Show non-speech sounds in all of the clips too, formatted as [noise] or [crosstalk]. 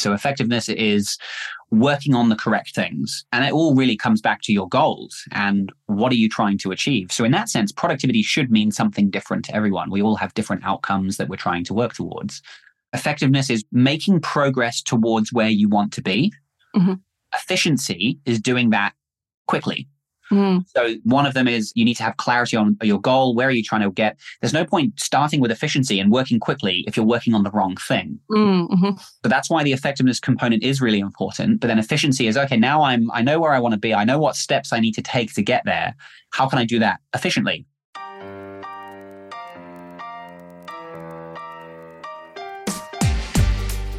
So effectiveness is working on the correct things. And it all really comes back to your goals and what are you trying to achieve? So in that sense, productivity should mean something different to everyone. We all have different outcomes that we're trying to work towards. Effectiveness is making progress towards where you want to be. Mm-hmm. Efficiency is doing that quickly. Mm. So one of them is you need to have clarity on your goal. Where are you trying to get? There's no point starting with efficiency and working quickly if you're working on the wrong thing. Mm-hmm. So that's why the effectiveness component is really important. But then efficiency is okay. Now I'm I know where I want to be. I know what steps I need to take to get there. How can I do that efficiently?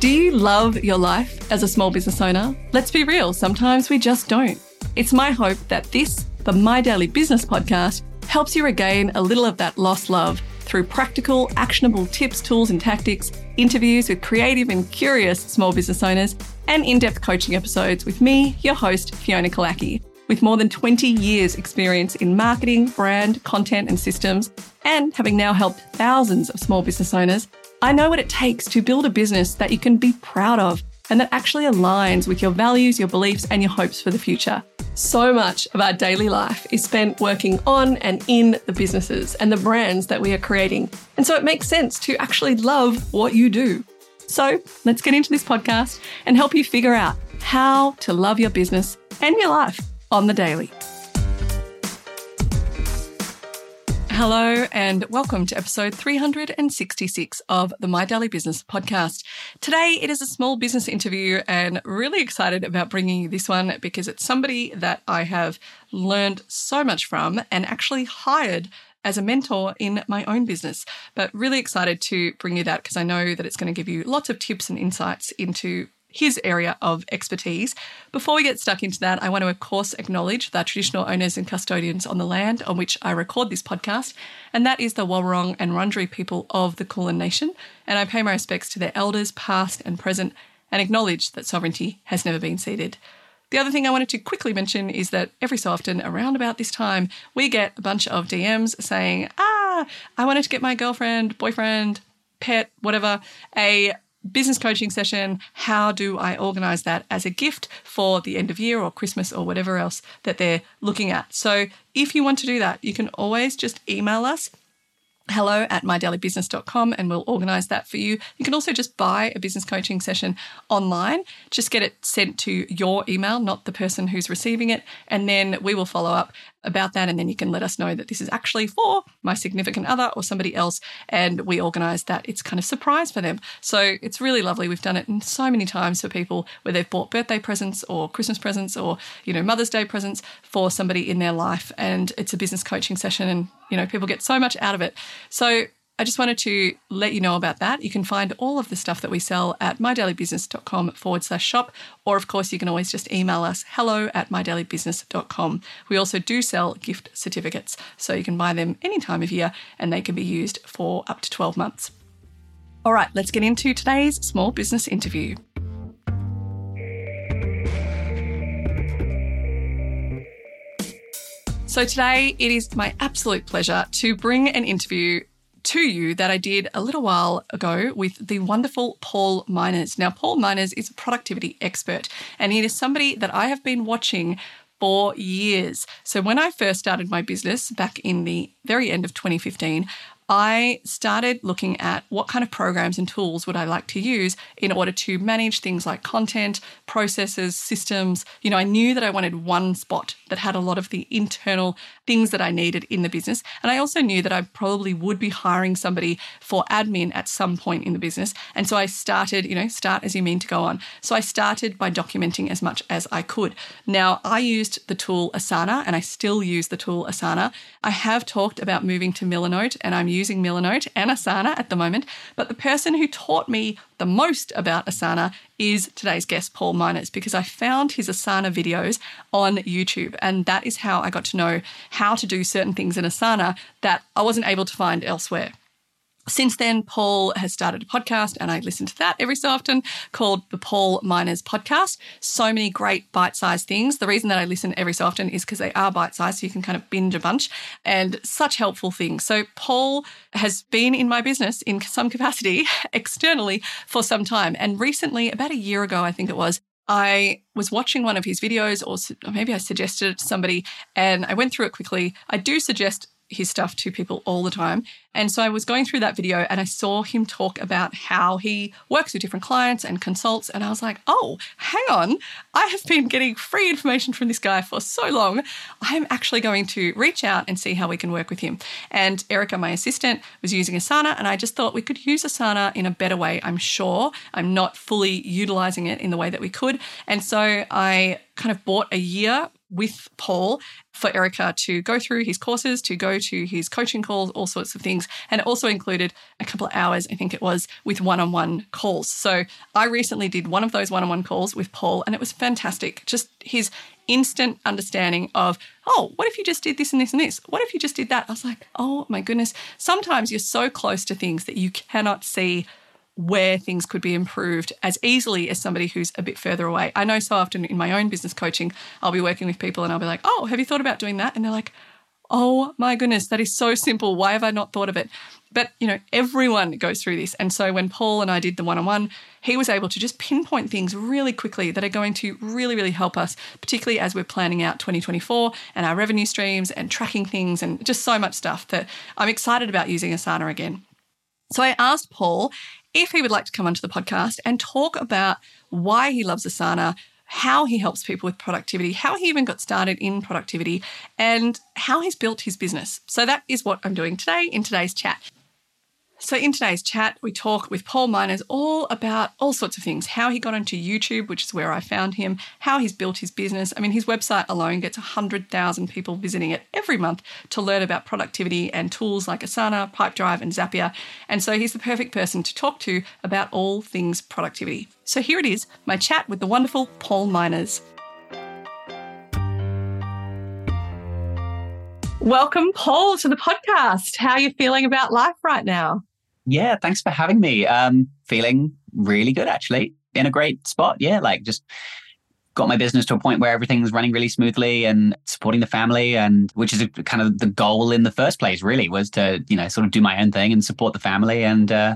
Do you love your life as a small business owner? Let's be real, sometimes we just don't. It's my hope that this, the My Daily Business podcast, helps you regain a little of that lost love through practical, actionable tips, tools, and tactics, interviews with creative and curious small business owners, and in depth coaching episodes with me, your host, Fiona Killackey. With more than 20 years' experience in marketing, brand, content, and systems, and having now helped thousands of small business owners, I know what it takes to build a business that you can be proud of and that actually aligns with your values, your beliefs, and your hopes for the future. So much of our daily life is spent working on and in the businesses and the brands that we are creating. And so it makes sense to actually love what you do. So let's get into this podcast and help you figure out how to love your business and your life on the daily. Hello, and welcome to episode 366 of the My Daily Business podcast. Today, it is a small business interview, and really excited about bringing you this one because it's somebody that I have learned so much from and actually hired as a mentor in my own business. But really excited to bring you that because I know that it's going to give you lots of tips and insights into his area of expertise. Before we get stuck into that, I want to, of course, acknowledge the traditional owners and custodians on the land on which I record this podcast, and that is the Walwurrung and Wurundjeri people of the Kulin Nation. And I pay my respects to their elders, past and present, and acknowledge that sovereignty has never been ceded. The other thing I wanted to quickly mention is that every so often, around about this time, we get a bunch of DMs saying, Ah, I wanted to get my girlfriend, boyfriend, pet, whatever, a business coaching session. How do I organize that as a gift for the end of year or Christmas or whatever else that they're looking at? So, if you want to do that, you can always just email us hello at mydailybusiness.com and we'll organize that for you. You can also just buy a business coaching session online. Just get it sent to your email, not the person who's receiving it. And then we will follow up about that. And then you can let us know that this is actually for my significant other or somebody else. And we organize that. It's kind of surprise for them. So it's really lovely. We've done it so many times for people where they've bought birthday presents or Christmas presents or, you know, Mother's Day presents for somebody in their life. And it's a business coaching session and, you know, people get so much out of it. So I just wanted to let you know about that. You can find all of the stuff that we sell at mydailybusiness.com forward slash shop. Or, of course, you can always just email us hello at mydailybusiness.com. We also do sell gift certificates, so you can buy them any time of year and they can be used for up to 12 months. All right, let's get into today's small business interview. So, today it is my absolute pleasure to bring an interview to you that I did a little while ago with the wonderful Paul Minors. Now, Paul Minors is a productivity expert, and he is somebody that I have been watching for years. So, when I first started my business back in the very end of 2015, I started looking at what kind of programs and tools would I like to use in order to manage things like content, processes, systems. You know, I knew that I wanted one spot that had a lot of the internal things that I needed in the business. And I also knew that I probably would be hiring somebody for admin at some point in the business. And so I started, you know, start as you mean to go on. So I started by documenting as much as I could. Now, I used the tool Asana and I still use the tool Asana. I have talked about moving to Milanote and I'm using using Milanote and Asana at the moment, but the person who taught me the most about Asana is today's guest, Paul Minors, because I found his Asana videos on YouTube. And that is how I got to know how to do certain things in Asana that I wasn't able to find elsewhere. Since then, Paul has started a podcast, and I listen to that every so often called the Paul Minors Podcast. So many great bite sized things. The reason that I listen every so often is because they are bite sized, so you can kind of binge a bunch and such helpful things. So, Paul has been in my business in some capacity [laughs] externally for some time. And recently, about a year ago, I think it was, I was watching one of his videos, or maybe I suggested it to somebody, and I went through it quickly. I do suggest his stuff to people all the time. And so I was going through that video and I saw him talk about how he works with different clients and consults. And I was like, oh, hang on. I have been getting free information from this guy for so long. I am actually going to reach out and see how we can work with him. And Erica, my assistant, was using Asana. And I just thought we could use Asana in a better way. I'm sure I'm not fully utilizing it in the way that we could. And so I kind of bought a year with Paul for Erica to go through his courses, to go to his coaching calls, all sorts of things. And it also included a couple of hours, I think it was, with one on one calls. So I recently did one of those one on one calls with Paul, and it was fantastic. Just his instant understanding of, oh, what if you just did this and this and this? What if you just did that? I was like, oh my goodness. Sometimes you're so close to things that you cannot see where things could be improved as easily as somebody who's a bit further away. I know so often in my own business coaching, I'll be working with people and I'll be like, oh, have you thought about doing that? And they're like, oh my goodness, that is so simple. Why have I not thought of it? But, you know, everyone goes through this. And so when Paul and I did the one on one, he was able to just pinpoint things really quickly that are going to really, really help us, particularly as we're planning out 2024 and our revenue streams and tracking things and just so much stuff that I'm excited about using Asana again. So I asked Paul if he would like to come onto the podcast and talk about why he loves Asana, how he helps people with productivity, how he even got started in productivity, and how he's built his business. So that is what I'm doing today in today's chat. So, in today's chat, we talk with Paul Minors all about all sorts of things how he got into YouTube, which is where I found him, how he's built his business. I mean, his website alone gets 100,000 people visiting it every month to learn about productivity and tools like Asana, Pipedrive, and Zapier. And so, he's the perfect person to talk to about all things productivity. So, here it is my chat with the wonderful Paul Minors. Welcome, Paul, to the podcast. How are you feeling about life right now? Yeah, thanks for having me. Um, feeling really good actually. In a great spot. Yeah, like just got my business to a point where everything's running really smoothly and supporting the family and which is a, kind of the goal in the first place really was to you know sort of do my own thing and support the family and uh,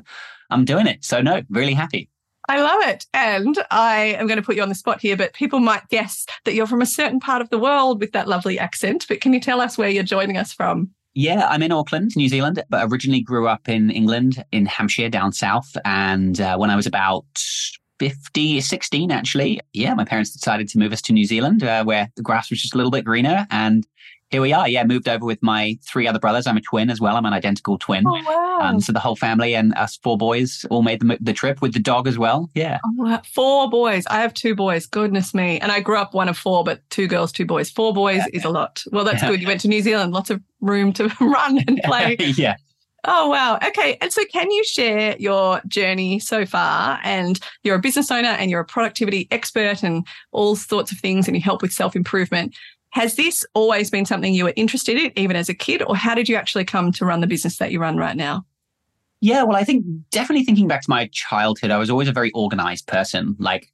i'm doing it so no really happy I love it. And I am going to put you on the spot here, but people might guess that you're from a certain part of the world with that lovely accent. But can you tell us where you're joining us from? Yeah, I'm in Auckland, New Zealand, but originally grew up in England, in Hampshire, down south. And uh, when I was about 50, 16, actually, yeah, my parents decided to move us to New Zealand, uh, where the grass was just a little bit greener. And here we are. Yeah, moved over with my three other brothers. I'm a twin as well. I'm an identical twin. Oh, wow. Um, so the whole family and us four boys all made the, the trip with the dog as well. Yeah. Oh, four boys. I have two boys. Goodness me. And I grew up one of four, but two girls, two boys. Four boys yeah. is a lot. Well, that's yeah. good. You went to New Zealand, lots of room to [laughs] run and [laughs] play. yeah. Oh, wow. Okay. And so, can you share your journey so far? And you're a business owner and you're a productivity expert and all sorts of things, and you help with self improvement. Has this always been something you were interested in, even as a kid, or how did you actually come to run the business that you run right now? Yeah, well, I think definitely thinking back to my childhood, I was always a very organized person. Like,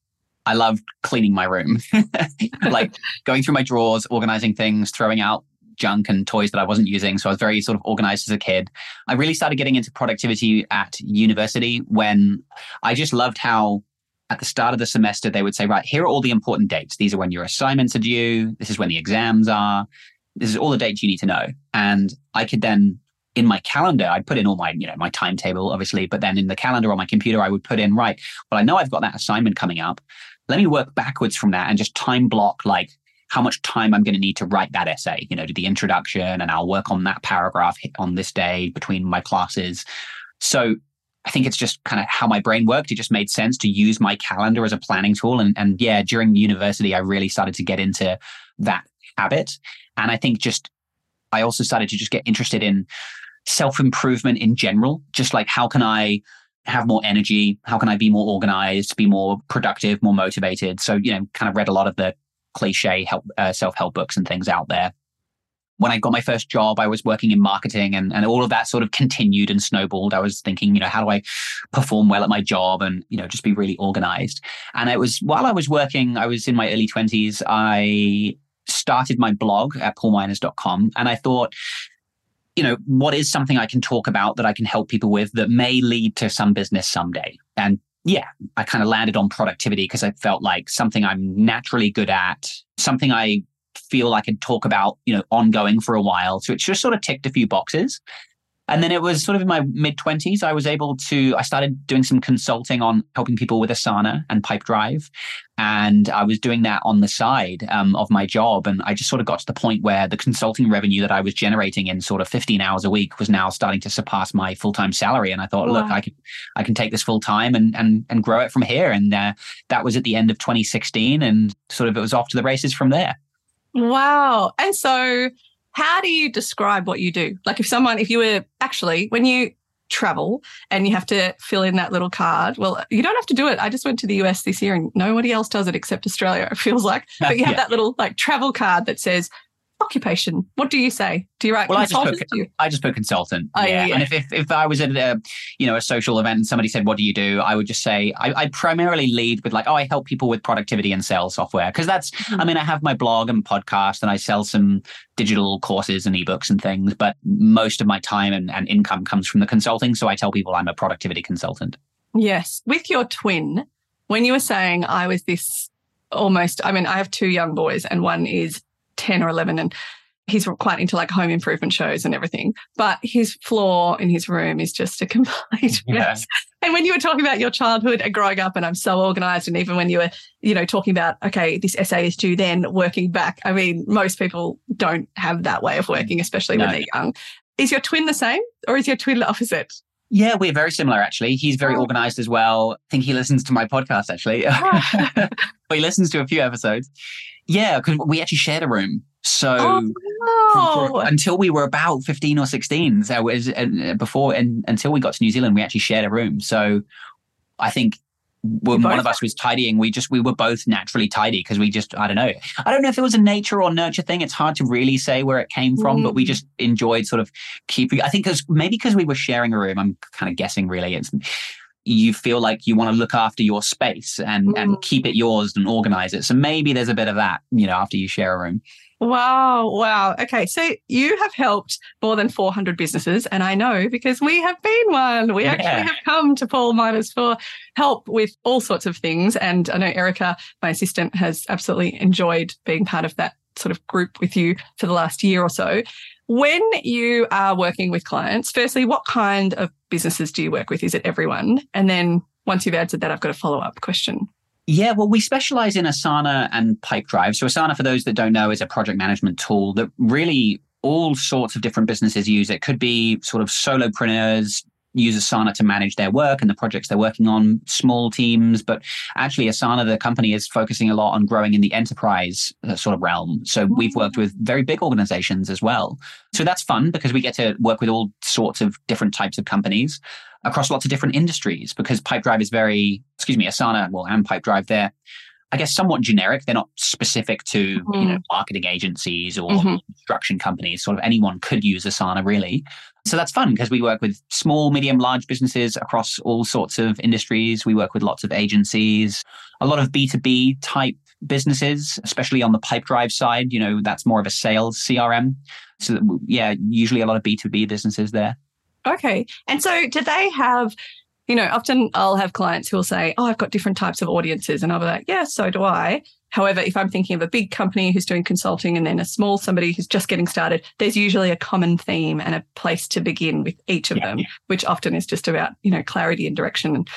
I loved cleaning my room, [laughs] like [laughs] going through my drawers, organizing things, throwing out junk and toys that I wasn't using. So I was very sort of organized as a kid. I really started getting into productivity at university when I just loved how at the start of the semester, they would say, right, here are all the important dates. These are when your assignments are due. This is when the exams are. This is all the dates you need to know. And I could then, in my calendar, I'd put in all my, you know, my timetable, obviously, but then in the calendar on my computer, I would put in, right, well, I know I've got that assignment coming up. Let me work backwards from that and just time block like how much time I'm going to need to write that essay, you know, do the introduction and I'll work on that paragraph on this day between my classes. So I think it's just kind of how my brain worked. It just made sense to use my calendar as a planning tool. And, and yeah, during university, I really started to get into that habit. And I think just, I also started to just get interested in self improvement in general. Just like, how can I have more energy? How can I be more organized, be more productive, more motivated? So, you know, kind of read a lot of the cliche help, uh, self help books and things out there. When I got my first job, I was working in marketing and, and all of that sort of continued and snowballed. I was thinking, you know, how do I perform well at my job and, you know, just be really organized. And it was while I was working, I was in my early 20s, I started my blog at paulminors.com and I thought, you know, what is something I can talk about that I can help people with that may lead to some business someday? And yeah, I kind of landed on productivity because I felt like something I'm naturally good at, something I feel I could talk about, you know, ongoing for a while. So it just sort of ticked a few boxes. And then it was sort of in my mid 20s, I was able to, I started doing some consulting on helping people with Asana and Pipedrive. And I was doing that on the side um, of my job. And I just sort of got to the point where the consulting revenue that I was generating in sort of 15 hours a week was now starting to surpass my full time salary. And I thought, wow. look, I can, I can take this full time and, and, and grow it from here. And uh, that was at the end of 2016. And sort of it was off to the races from there. Wow. And so, how do you describe what you do? Like, if someone, if you were actually, when you travel and you have to fill in that little card, well, you don't have to do it. I just went to the US this year and nobody else does it except Australia, it feels like. But you have [laughs] yeah. that little like travel card that says occupation. What do you say? Do you write well, consultant? I just, put, I just put consultant. Oh, yeah. yeah. And if, if, if I was at a, you know, a social event and somebody said, what do you do? I would just say, I, I primarily lead with like, oh, I help people with productivity and sales software. Cause that's, mm-hmm. I mean, I have my blog and podcast and I sell some digital courses and ebooks and things, but most of my time and, and income comes from the consulting. So I tell people I'm a productivity consultant. Yes. With your twin, when you were saying I was this almost, I mean, I have two young boys and one is 10 or 11 and he's quite into like home improvement shows and everything. But his floor in his room is just a [laughs] complete yeah. mess. And when you were talking about your childhood and growing up, and I'm so organized, and even when you were, you know, talking about, okay, this essay is due then, working back, I mean, most people don't have that way of working, especially no. when they're young. Is your twin the same or is your twin the opposite? Yeah, we're very similar actually. He's very oh. organized as well. I think he listens to my podcast actually. Ah. [laughs] he listens to a few episodes. Yeah, because we actually shared a room. So oh, for, for, until we were about 15 or 16, so was uh, before and until we got to New Zealand, we actually shared a room. So I think when one of us was tidying, we just we were both naturally tidy because we just I don't know. I don't know if it was a nature or nurture thing. It's hard to really say where it came from, mm. but we mm. just enjoyed sort of keeping. I think because maybe because we were sharing a room. I'm kind of guessing really. It's you feel like you want to look after your space and mm. and keep it yours and organize it. So maybe there's a bit of that, you know, after you share a room. Wow. Wow. Okay. So you have helped more than 400 businesses. And I know because we have been one. We yeah. actually have come to Paul Minors for help with all sorts of things. And I know Erica, my assistant, has absolutely enjoyed being part of that sort of group with you for the last year or so. When you are working with clients, firstly, what kind of businesses do you work with? Is it everyone? And then once you've answered that, I've got a follow up question. Yeah, well, we specialize in Asana and Pipedrive. So, Asana, for those that don't know, is a project management tool that really all sorts of different businesses use. It could be sort of solopreneurs, use Asana to manage their work and the projects they're working on, small teams. But actually, Asana, the company, is focusing a lot on growing in the enterprise uh, sort of realm. So we've worked with very big organizations as well. So that's fun because we get to work with all sorts of different types of companies across lots of different industries because Pipedrive is very, excuse me, Asana, well, and Pipedrive, they're, I guess, somewhat generic. They're not specific to, mm-hmm. you know, marketing agencies or mm-hmm. construction companies. Sort of anyone could use Asana, really. So that's fun because we work with small, medium, large businesses across all sorts of industries. We work with lots of agencies, a lot of B2B type businesses, especially on the Pipedrive side. You know, that's more of a sales CRM. So, yeah, usually a lot of B2B businesses there. Okay. And so do they have, you know, often I'll have clients who will say, Oh, I've got different types of audiences. And I'll be like, Yeah, so do I. However, if I'm thinking of a big company who's doing consulting and then a small somebody who's just getting started, there's usually a common theme and a place to begin with each of yeah, them, yeah. which often is just about, you know, clarity and direction and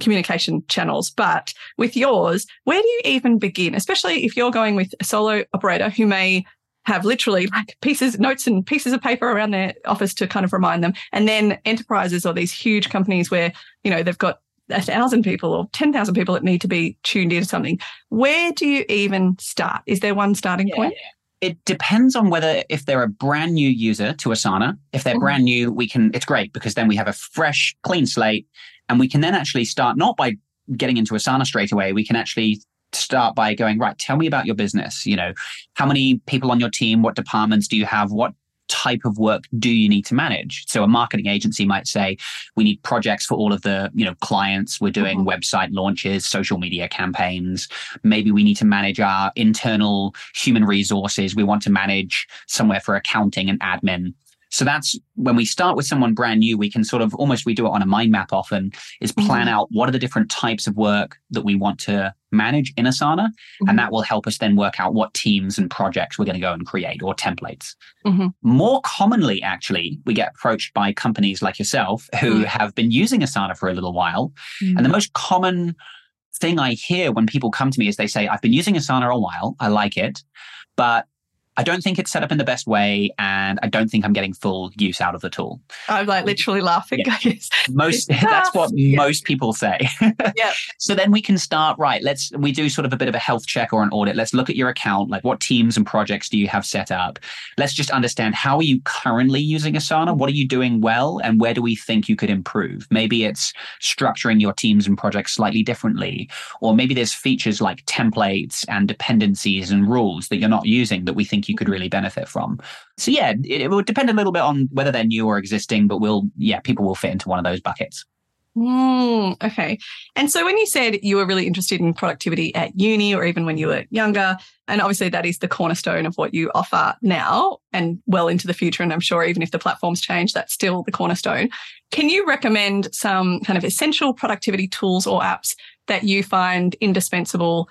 communication channels. But with yours, where do you even begin? Especially if you're going with a solo operator who may have literally like pieces, notes and pieces of paper around their office to kind of remind them. And then enterprises or these huge companies where, you know, they've got a thousand people or 10,000 people that need to be tuned into something. Where do you even start? Is there one starting yeah, point? It depends on whether if they're a brand new user to Asana. If they're mm-hmm. brand new, we can it's great because then we have a fresh, clean slate and we can then actually start not by getting into Asana straight away. We can actually start by going, right, tell me about your business. You know, how many people on your team? What departments do you have? What type of work do you need to manage? So a marketing agency might say, we need projects for all of the, you know, clients. We're doing mm-hmm. website launches, social media campaigns. Maybe we need to manage our internal human resources. We want to manage somewhere for accounting and admin. So that's when we start with someone brand new, we can sort of almost, we do it on a mind map often, is plan mm-hmm. out what are the different types of work that we want to manage in Asana. Mm-hmm. And that will help us then work out what teams and projects we're going to go and create or templates. Mm-hmm. More commonly, actually, we get approached by companies like yourself who mm. have been using Asana for a little while. And the mm. most common thing I hear when people come to me is they say, I've been using Asana a while. I like it, but I don't think it's set up in the best way, and I don't think I'm getting full use out of the tool. I'm like um, literally laughing. Yeah. Most [laughs] that's what yeah. most people say. [laughs] yeah. So then we can start right. Let's we do sort of a bit of a health check or an audit. Let's look at your account. Like what teams and projects do you have set up? Let's just understand how are you currently using Asana? What are you doing well, and where do we think you could improve? Maybe it's structuring your teams and projects slightly differently, or maybe there's features like templates and dependencies and rules that you're not using that we think you could really benefit from. So yeah, it, it will depend a little bit on whether they're new or existing, but we'll yeah, people will fit into one of those buckets. Mm, okay. And so when you said you were really interested in productivity at uni or even when you were younger, and obviously that is the cornerstone of what you offer now and well into the future. And I'm sure even if the platforms change, that's still the cornerstone. Can you recommend some kind of essential productivity tools or apps that you find indispensable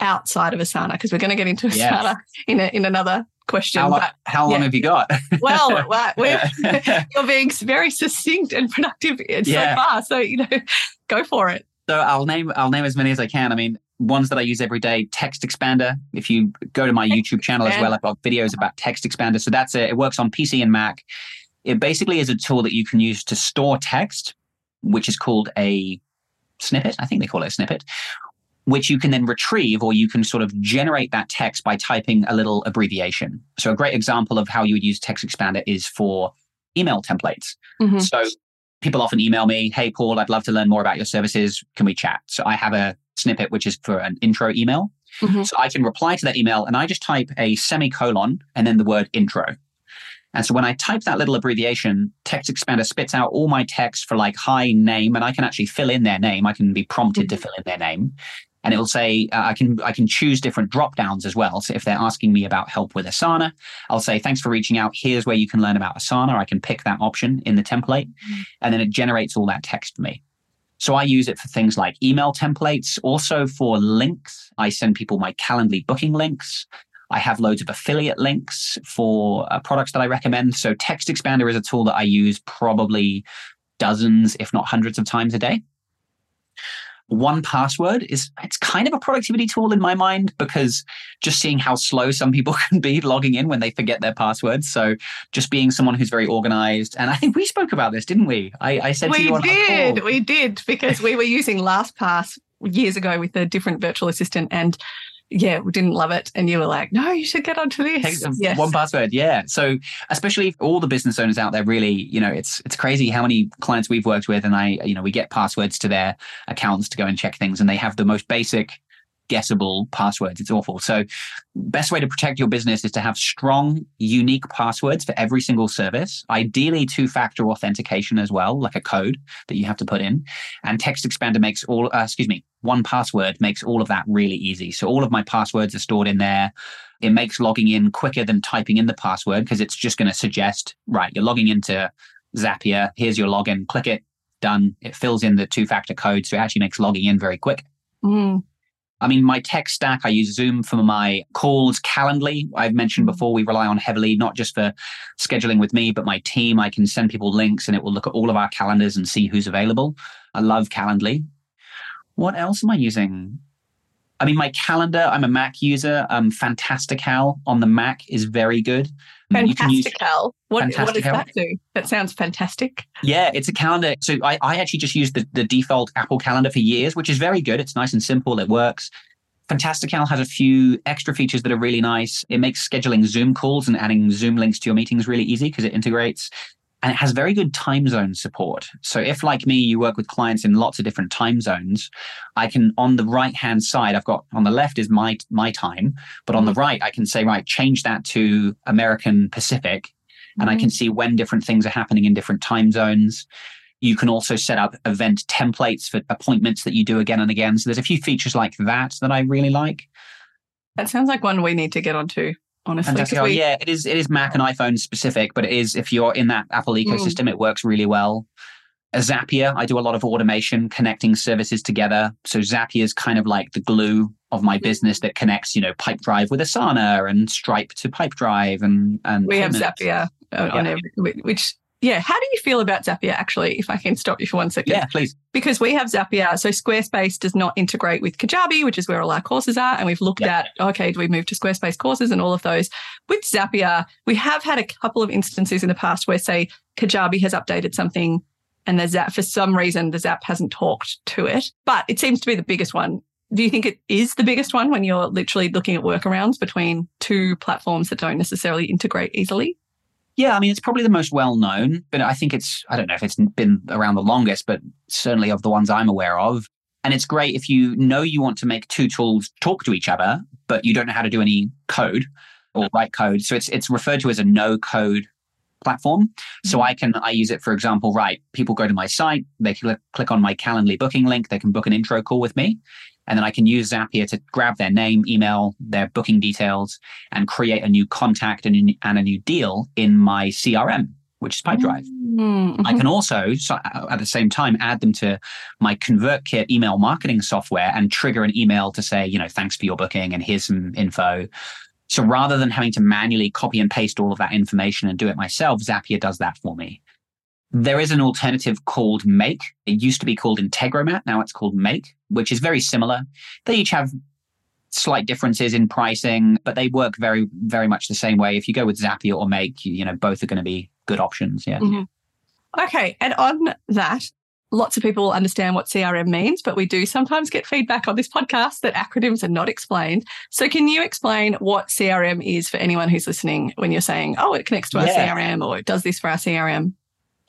outside of Asana because we're going to get into Asana yes. in a, in another question. How, but, how long yeah. have you got? [laughs] well, [laughs] you're being very succinct and productive so yeah. far. So you know, [laughs] go for it. So I'll name I'll name as many as I can. I mean, ones that I use every day, Text Expander. If you go to my YouTube channel as well, I've got videos about Text Expander. So that's it. It works on PC and Mac. It basically is a tool that you can use to store text, which is called a snippet. I think they call it a snippet, which you can then retrieve or you can sort of generate that text by typing a little abbreviation. So a great example of how you would use Text Expander is for email templates. Mm-hmm. So people often email me, Hey, Paul, I'd love to learn more about your services. Can we chat? So I have a snippet, which is for an intro email. Mm-hmm. So I can reply to that email and I just type a semicolon and then the word intro. And so when I type that little abbreviation, Text Expander spits out all my text for like hi name, and I can actually fill in their name. I can be prompted mm-hmm. to fill in their name and it will say uh, I can I can choose different drop downs as well. So if they're asking me about help with Asana, I'll say thanks for reaching out. Here's where you can learn about Asana. I can pick that option in the template, mm-hmm. and then it generates all that text for me. So I use it for things like email templates, also for links. I send people my Calendly booking links. I have loads of affiliate links for uh, products that I recommend. So Text Expander is a tool that I use probably dozens, if not hundreds of times a day. 1Password is it's kind of a productivity tool in my mind because just seeing how slow some people [laughs] can be logging in when they forget their passwords. So just being someone who's very organized. And I think we spoke about this, didn't we? I, I said we to you on did, we did because we were using LastPass years ago with a different virtual assistant and yeah, we didn't love it. And you were like, no, you should get onto this. Yes. 1Password. Yeah. So especially all the business owners out there, really, you know, it's, it's crazy how many clients we've worked with and I, you know, we get passwords to their accounts to go and check things and they have the most basic guessable passwords. It's awful. So best way to protect your business is to have strong, unique passwords for every single service. Ideally two-factor authentication as well, like a code that you have to put in. And Text Expander makes all, uh, excuse me, 1Password makes all of that really easy. So all of my passwords are stored in there. It makes logging in quicker than typing in the password because it's just going to suggest, right, you're logging into Zapier. Here's your login. Click it. Done. It fills in the two-factor code. So it actually makes logging in very quick. Mm. I mean, my tech stack, I use Zoom for my calls, Calendly. I've mentioned mm. before, we rely on heavily, not just for scheduling with me, but my team. I can send people links and it will look at all of our calendars and see who's available. I love Calendly. What else am I using? I mean, my calendar, I'm a Mac user. Um, Fantastical on the Mac is very good. Mm-hmm. Fantastical. What, Fantastical. what does that do? That sounds fantastic. Yeah, it's a calendar. So I, I actually just use the, the default Apple calendar for years, which is very good. It's nice and simple. It works. Fantastical has a few extra features that are really nice. It makes scheduling Zoom calls and adding Zoom links to your meetings really easy because it integrates. And it has very good time zone support. So if like me, you work with clients in lots of different time zones, I can on the right hand side, I've got on the left is my my time, but on the mm-hmm. right, I can say, right, change that to American Pacific. And mm-hmm. I can see when different things are happening in different time zones. You can also set up event templates for appointments that you do again and again. So there's a few features like that that I really like. That sounds like one we need to get onto honestly. we... yeah, it is. It is Mac and iPhone specific, but it is if you're in that Apple hmm. ecosystem, mm. it works really well. A Zapier, I do a lot of automation connecting services together. So Zapier is kind of like the glue of my business that connects, you know, Pipedrive with Asana and Stripe to Pipedrive and and we have Zapier on yeah. every, which yeah, how do you feel about Zapier actually? If I can stop you for one second. Yeah, please. Because we have Zapier. So Squarespace does not integrate with Kajabi, which is where all our courses are. And we've looked at, okay, do we move to Squarespace courses and all of those? With Zapier, we have had a couple of instances in the past where, say, Kajabi has updated something and the Zap, for some reason, the Zap hasn't talked to it. But it seems to be the biggest one. Do you think it is the biggest one when you're literally looking at workarounds between two platforms that don't necessarily integrate easily? Yeah, I mean, it's probably the most well known, but I think it's, I don't know if it's been around the longest, but certainly of the ones I'm aware of. And it's great if you know you want to make two tools talk to each other, but you don't know how to do any code or write code. So it's, it's referred to as a no code platform. So mm-hmm. I can, I use it, for example, right, people go to my site, they click, click on my Calendly booking link, they can book an intro call with me. And then I can use Zapier to grab their name, email, their booking details, and create a new contact and, and a new deal in my CRM, which is Pipedrive. Mm-hmm. I can also, uh, at the same time, add them to my ConvertKit email marketing software and trigger an email to say, you know, thanks for your booking and here's some info. So rather than having to manually copy and paste all of that information and do it myself, Zapier does that for me. There is an alternative called Make. It used to be called Integromat. Now it's called Make, which is very similar. They each have slight differences in pricing, but they work very, very much the same way. If you go with Zapier or Make, you, you know, both are going to be good options. Yeah. Mm-hmm. Okay. And on that, lots of people understand what CRM means, but we do sometimes get feedback on this podcast that acronyms are not explained. So, can you explain what CRM is for anyone who's listening when you're saying, oh, it connects to our yeah. CRM or it does this for our CRM?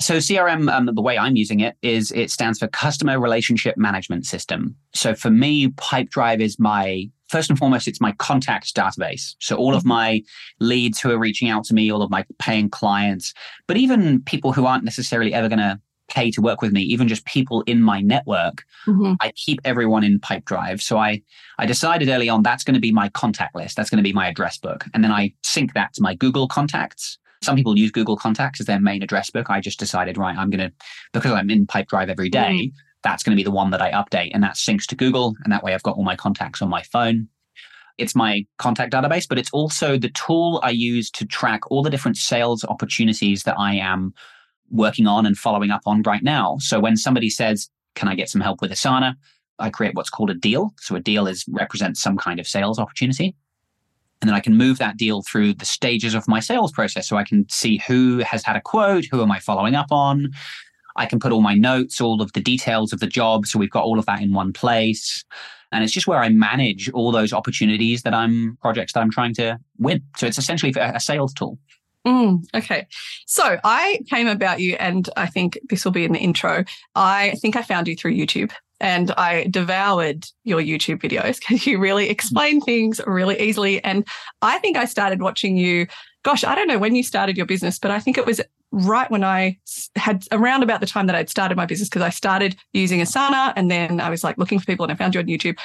So CRM, um, the way I'm using it is it stands for Customer Relationship Management System. So for me, Pipedrive is my first and foremost, it's my contact database. So all of mm-hmm. my leads who are reaching out to me, all of my paying clients, but even people who aren't necessarily ever going to pay to work with me, even just people in my network, mm-hmm. I keep everyone in Pipedrive. So I, I decided early on that's going to be my contact list. That's going to be my address book. And then I sync that to my Google contacts. Some people use Google Contacts as their main address book. I just decided, right, I'm going to, because I'm in Pipedrive every day, mm. that's going to be the one that I update. And that syncs to Google. And that way I've got all my contacts on my phone. It's my contact database, but it's also the tool I use to track all the different sales opportunities that I am working on and following up on right now. So when somebody says, can I get some help with Asana? I create what's called a deal. So a deal is represents some kind of sales opportunity. And then I can move that deal through the stages of my sales process. So I can see who has had a quote, who am I following up on. I can put all my notes, all of the details of the job. So we've got all of that in one place. And it's just where I manage all those opportunities that I'm projects that I'm trying to win. So it's essentially a sales tool. Mm, okay. So I came about you, and I think this will be in the intro. I think I found you through YouTube and I devoured your YouTube videos [laughs] because you really explain mm. things really easily. And I think I started watching you, gosh, I don't know when you started your business, but I think it was right when I had around about the time that I'd started my business because I started using Asana and then I was like looking for people and I found you on YouTube.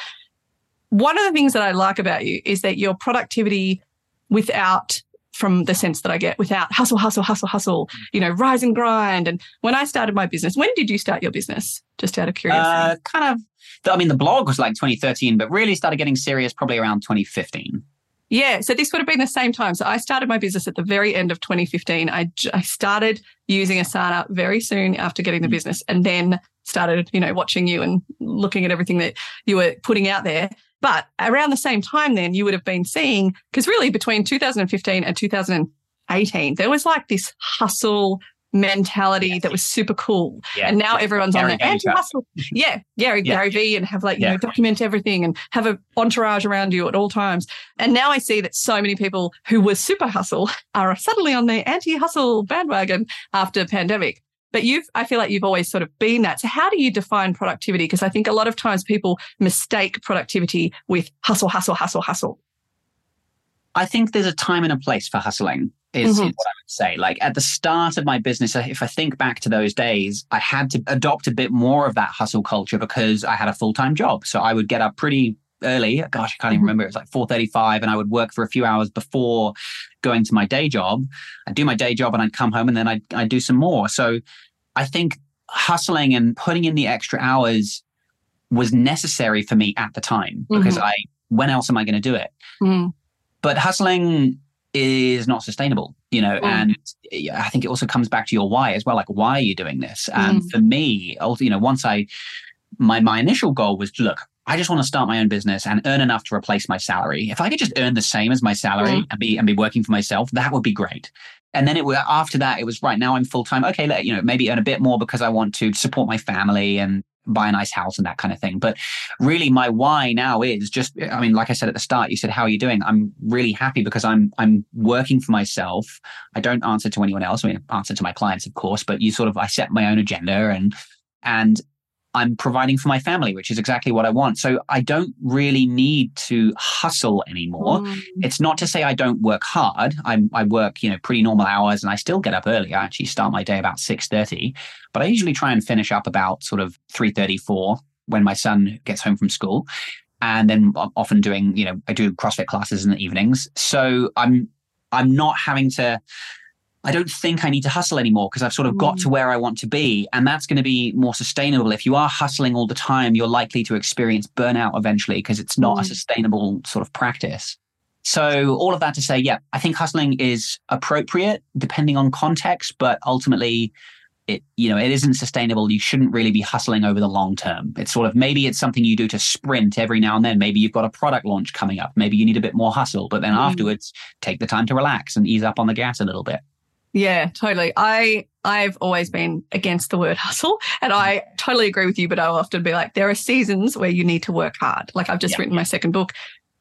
One of the things that I like about you is that your productivity without from the sense that I get without hustle, hustle, hustle, hustle, you know, rise and grind. And when I started my business, when did you start your business? Just out of curiosity. Uh, kind of, I mean, the blog was like 2013, but really started getting serious probably around 2015. Yeah, so this would have been the same time. So I started my business at the very end of 2015. I, I started using Asana very soon after getting the mm. business and then started, you know, watching you and looking at everything that you were putting out there. But around the same time, then you would have been seeing, because really between 2015 and 2018, there was like this hustle, mentality that was super cool. Yeah. And now everyone's Gary on the anti hustle. Mm-hmm. Yeah. Gary, yeah. Gary V and have like, you yeah. know, document everything and have an entourage around you at all times. And now I see that so many people who were super hustle are suddenly on the anti hustle bandwagon after pandemic. But you've, I feel like you've always sort of been that. So how do you define productivity? Because I think a lot of times people mistake productivity with hustle, hustle, hustle, hustle. I think there's a time and a place for hustling is, mm-hmm. is, what I would say. Like at the start of my business, if I think back to those days, I had to adopt a bit more of that hustle culture because I had a full time job. So I would get up pretty early. Gosh, I can't even mm-hmm. remember. It was like four thirty-five, and I would work for a few hours before going to my day job. I'd do my day job, and I'd come home, and then I'd, I'd do some more. So I think hustling and putting in the extra hours was necessary for me at the time because mm-hmm. I when else am I going to do it? Mm. But hustling is not sustainable, you know, mm. and I think it also comes back to your why as well. Like, why are you doing this? And mm. for me, also, you know, once I, my, my initial goal was, look, I just want to start my own business and earn enough to replace my salary. If I could just earn the same as my salary mm. and be and be working for myself, that would be great. And then it was after that, it was right now I'm full time. Okay, let, you know, maybe earn a bit more because I want to support my family and buy a nice house and that kind of thing. But really my why now is just I mean, like I said at the start, you said, How are you doing? I'm really happy because I'm I'm working for myself. I don't answer to anyone else. I mean answer to my clients, of course, but you sort of I set my own agenda and and I'm providing for my family, which is exactly what I want. So I don't really need to hustle anymore. Mm. It's not to say I don't work hard. I, I work, you know, pretty normal hours and I still get up early. I actually start my day about 6.30, but I usually try and finish up about sort of 3.34 when my son gets home from school. And then I'm often doing, you know, I do CrossFit classes in the evenings. So I'm, I'm not having to, I don't think I need to hustle anymore because I've sort of got to mm. where I want to be. And that's going to be more sustainable. If you are hustling all the time, you're likely to experience burnout eventually because it's not mm. a sustainable sort of practice. So, all of that to say, yeah, I think hustling is appropriate depending on context, but ultimately, it you know it isn't sustainable you shouldn't really be hustling over the long term it's sort of maybe it's something you do to sprint every now and then maybe you've got a product launch coming up maybe you need a bit more hustle but then mm. afterwards take the time to relax and ease up on the gas a little bit yeah, totally. I I've always been against the word hustle and I totally agree with you, but I'll often be like, there are seasons where you need to work hard. Like I've just yeah. written my second book.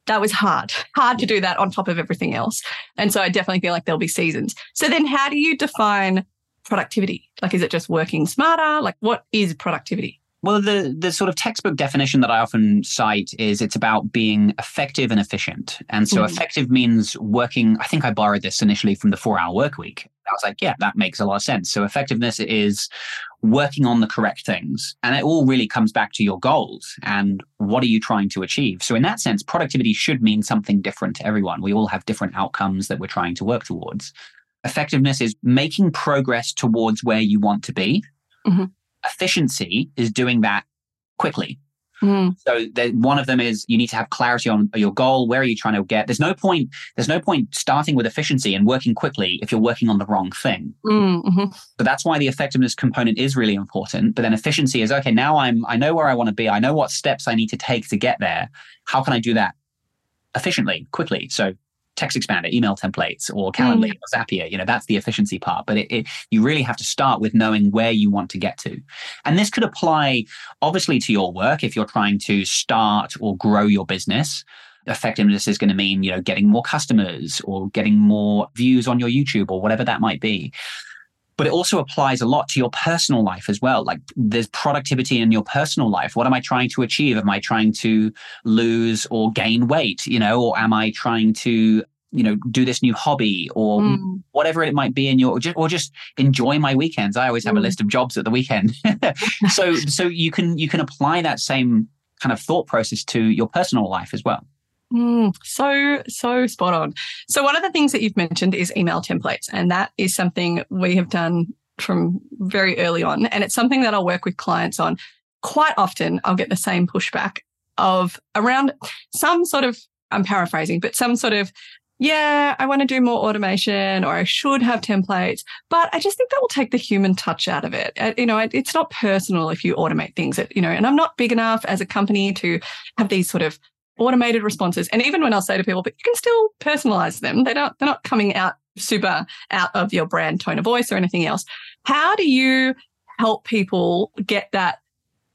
That was hard, hard to do that on top of everything else. And so I definitely feel like there'll be seasons. So then how do you define productivity? Like, is it just working smarter? Like, what is productivity? Well, the the sort of textbook definition that I often cite is it's about being effective and efficient. And so, mm effective means working. I think I borrowed this initially from the four hour work week. I was like, yeah, that makes a lot of sense. So, effectiveness is working on the correct things, and it all really comes back to your goals and what are you trying to achieve. So, in that sense, productivity should mean something different to everyone. We all have different outcomes that we're trying to work towards. Effectiveness is making progress towards where you want to be. Mm-hmm efficiency is doing that quickly. Mm. So one of them is you need to have clarity on your goal. Where are you trying to get? There's no point. There's no point starting with efficiency and working quickly if you're working on the wrong thing. Mm-hmm. So that's why the effectiveness component is really important. But then efficiency is okay. Now I'm. I know where I want to be. I know what steps I need to take to get there. How can I do that efficiently, quickly? So text expander, email templates, or Calendly mm. or Zapier. You know, that's the efficiency part. But it, it, you really have to start with knowing where you want to get to. And this could apply obviously to your work if you're trying to start or grow your business. Effectiveness is going to mean, you know, getting more customers or getting more views on your YouTube or whatever that might be but it also applies a lot to your personal life as well. Like there's productivity in your personal life. What am I trying to achieve? Am I trying to lose or gain weight? You know, or am I trying to you know do this new hobby or mm. whatever it might be in your or just, or just enjoy my weekends i always have mm. a list of jobs at the weekend [laughs] so so you can you can apply that same kind of thought process to your personal life as well Mm, so, so spot on. So, one of the things that you've mentioned is email templates, and that is something we have done from very early on. And it's something that I'll work with clients on. Quite often, I'll get the same pushback of around some sort of, I'm paraphrasing, but some sort of, yeah, I want to do more automation or I should have templates, but I just think that will take the human touch out of it. Uh, you know, it's not personal if you automate things, you know, and I'm not big enough as a company to have these sort of automated responses. And even when I'll say to people, but you can still personalize them. They don't, they're not coming out super out of your brand tone of voice or anything else. How do you help people get that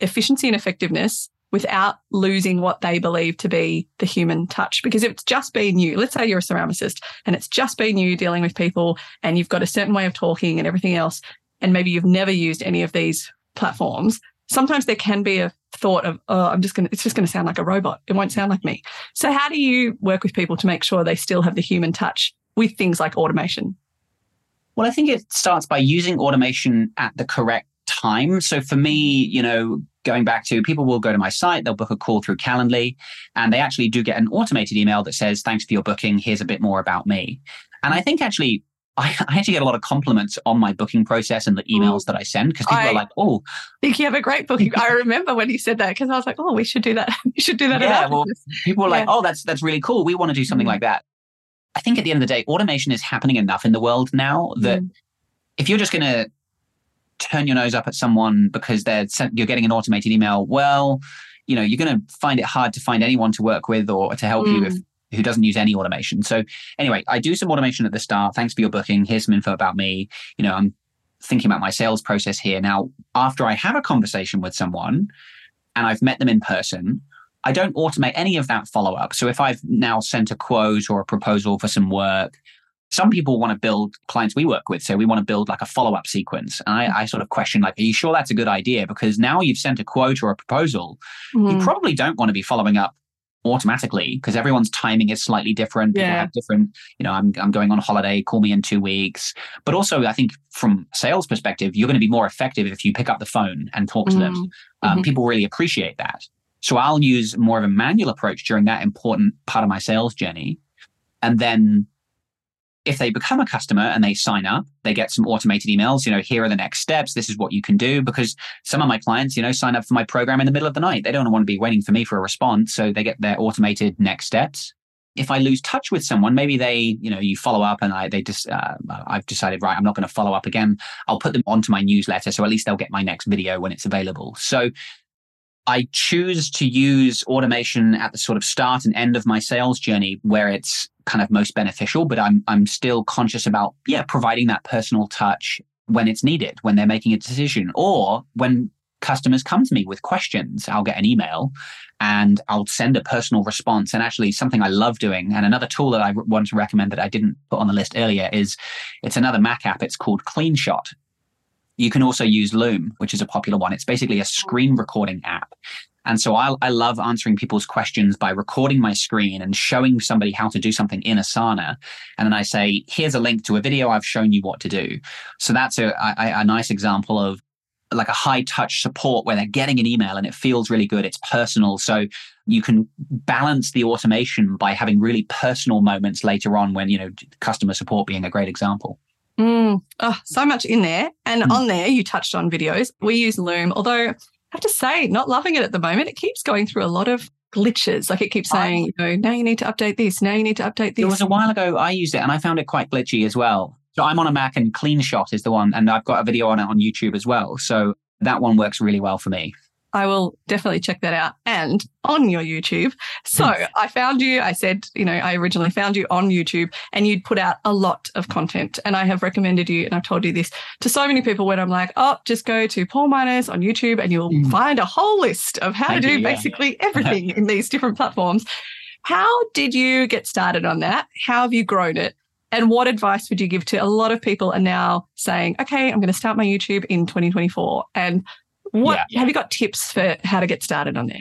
efficiency and effectiveness without losing what they believe to be the human touch. Because if it's just been you, let's say you're a ceramicist and it's just been you dealing with people and you've got a certain way of talking and everything else, and maybe you've never used any of these platforms, sometimes there can be a thought of, oh, I'm just going to, it's just going to sound like a robot. It won't sound like me. So how do you work with people to make sure they still have the human touch with things like automation? Well, I think it starts by using automation at the correct time. So for me, you know, going back to people will go to my site, they'll book a call through Calendly, and they actually do get an automated email that says, Thanks for your booking. Here's a bit more about me. And I think actually, I, I actually get a lot of compliments on my booking process and the emails that I send because people I are like, "Oh, I think you have a great booking." I [laughs] remember when you said that because I was like, "Oh, we should do that. [laughs] we should do that." Yeah, well, people were yeah. like, "Oh, that's that's really cool. We want to do something mm. like that." I think at the end of the day, automation is happening enough in the world now that mm. if you're just going to turn your nose up at someone because they're you're getting an automated email, well, you know, you're going to find it hard to find anyone to work with or to help mm. you if mm. Who doesn't use any automation. So anyway, I do some automation at the start. Thanks for your booking. Here's some info about me. You know, I'm thinking about my sales process here. Now, after I have a conversation with someone and I've met them in person, I don't automate any of that follow up. So if I've now sent a quote or a proposal for some work, some people want to build clients we work with. So we want to build like a follow up sequence. And I, I, sort of question, like, are you sure that's a good idea? Because now you've sent a quote or a proposal, mm. you probably don't want to be following up automatically because everyone's timing is slightly different. People yeah. have different, you know, I'm, I'm going on holiday, call me in two weeks. But also, I think from sales perspective, you're going to be more effective if you pick up the phone and talk to mm. them. Um, mm-hmm. People really appreciate that. So I'll use more of a manual approach during that important part of my sales journey. And then if they become a customer and they sign up, they get some automated emails, you know, here are the next steps. This is what you can do. Because some of my clients, you know, sign up for my program in the middle of the night. They don't want to be waiting for me for a response. So they get their automated next steps. If I lose touch with someone, maybe they, you know, you follow up and I, they just, uh, I've decided, right, I'm not going to follow up again. I'll put them onto my newsletter. So at least they'll get my next video when it's available. So I choose to use automation at the sort of start and end of my sales journey where it's kind of most beneficial, but I'm I'm still conscious about yeah, providing that personal touch when it's needed, when they're making a decision or when customers come to me with questions, I'll get an email and I'll send a personal response. And actually, something I love doing, and another tool that I want to recommend that I didn't put on the list earlier is it's another Mac app. It's called CleanShot. You can also use Loom, which is a popular one. It's basically a screen recording app. And so I, I, love answering people's questions by recording my screen and showing somebody how to do something in Asana. And then I say, here's a link to a video I've shown you what to do. So that's a, a, a nice example of like a high touch support where they're getting an email and it feels really good. It's personal. So you can balance the automation by having really personal moments later on when, you know, customer support being a great example. Mm, oh, so much in there. And mm. on there, you touched on videos. We use Loom, although have to say, not loving it at the moment. It keeps going through a lot of glitches. Like it keeps saying, you know, now you need to update this. Now you need to update this. It was a while ago I used it and I found it quite glitchy as well. So I'm on a Mac and CleanShot is the one, and I've got a video on it on YouTube as well. So that one works really well for me. I will definitely check that out and on your YouTube. So I found you, I said, you know, I originally found you on YouTube and you'd put out a lot of content. And I have recommended you, and I've told you this to so many people when I'm like, oh, just go to Paul Minors on YouTube and you'll mm. find a whole list of how to do you, basically yeah. [laughs] everything in these different platforms. How did you get started on that? How have you grown it? And what advice would you give to a lot of people are now saying, okay, I'm going to start my YouTube in 2024 and what yeah. have you got tips for how to get started on there?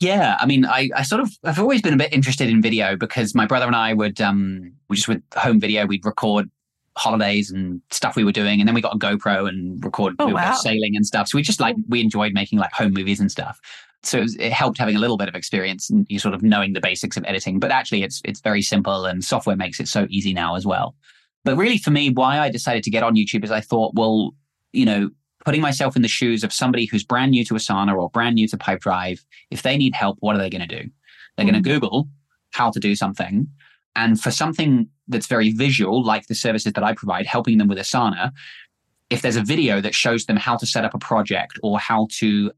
Yeah, I mean, I, I sort of I've always been a bit interested in video because my brother and I would um we just with home video we'd record holidays and stuff we were doing and then we got a GoPro and record oh, wow. sailing and stuff. So we just like we enjoyed making like home movies and stuff. So it, was, it, helped having a little bit of experience and you sort of knowing the basics of editing. But actually, it's it's very simple and software makes it so easy now as well. But really, for me, why I decided to get on YouTube is I thought, well, you know, putting myself in the shoes of somebody who's brand new to Asana or brand new to Pipedrive, if they need help, what are they going to do? They're mm-hmm. going to Google how to do something. And for something that's very visual, like the services that I provide, helping them with Asana, if there's a video that shows them how to set up a project or how to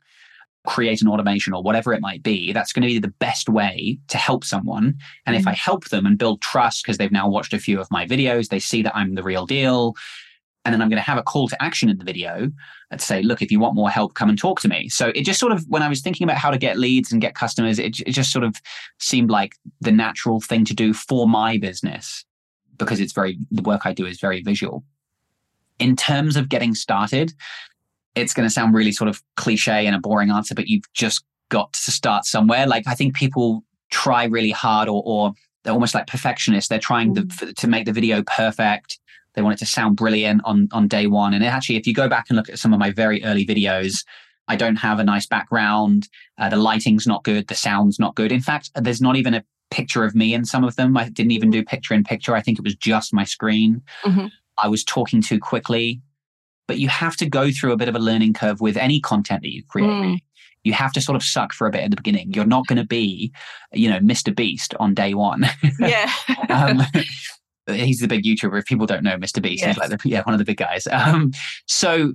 create an automation or whatever it might be, that's going to be the best way to help someone. And mm-hmm. if I help them and build trust because they've now watched a few of my videos, they see that I'm the real deal, and then I'm going to have a call to action in the video to say, look, if you want more help, come and talk to me. So it just sort of, when I was thinking about how to get leads and get customers, it, it just sort of seemed like the natural thing to do for my business because it's very, the work I do is very visual. In terms of getting started, it's going to sound really sort of cliche and a boring answer, but you've just got to start somewhere. Like I think people try really hard or, or they're almost like perfectionists. They're trying to, mm. to make the video perfect they want it to sound brilliant on, on day one. And actually, if you go back and look at some of my very early videos, I don't have a nice background. Uh, the lighting's not good. The sound's not good. In fact, there's not even a picture of me in some of them. I didn't even do picture in picture. I think it was just my screen. Mm-hmm. I was talking too quickly. But you have to go through a bit of a learning curve with any content that you create. Mm. You have to sort of suck for a bit at the beginning. You're not going to be, you know, Mr. Beast on day one. Yeah. [laughs] um, [laughs] he's the big YouTuber. If people don't know Mr. Beast, yes. he's like the, yeah, one of the big guys. [laughs] Um, so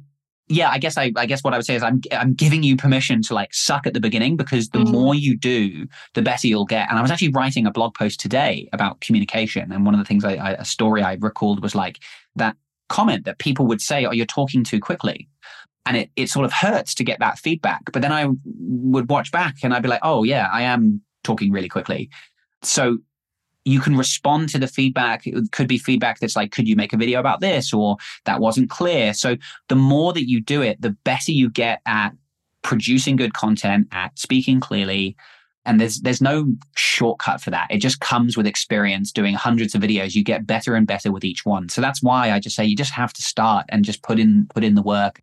yeah, I guess I, I guess what I would say is I'm I'm giving you permission to like suck at the beginning because the mm-hmm. more you do, the better you'll get. And I was actually writing a blog post today about communication, and one of the things I, I a story I recalled was like that comment that people would say, "Oh, you're talking too quickly." And it, it sort of hurts to get that feedback. But then I would watch back and I'd be like, oh, yeah, I am talking really quickly. So you can respond to the feedback. It could be feedback that's like, could you make a video about this? Or that wasn't clear. So the more that you do it, the better you get at producing good content, at speaking clearly. And there's there's no shortcut for that. It just comes with experience doing hundreds of videos. You get better and better with each one. So that's why I just say you just have to start and just put in put in the work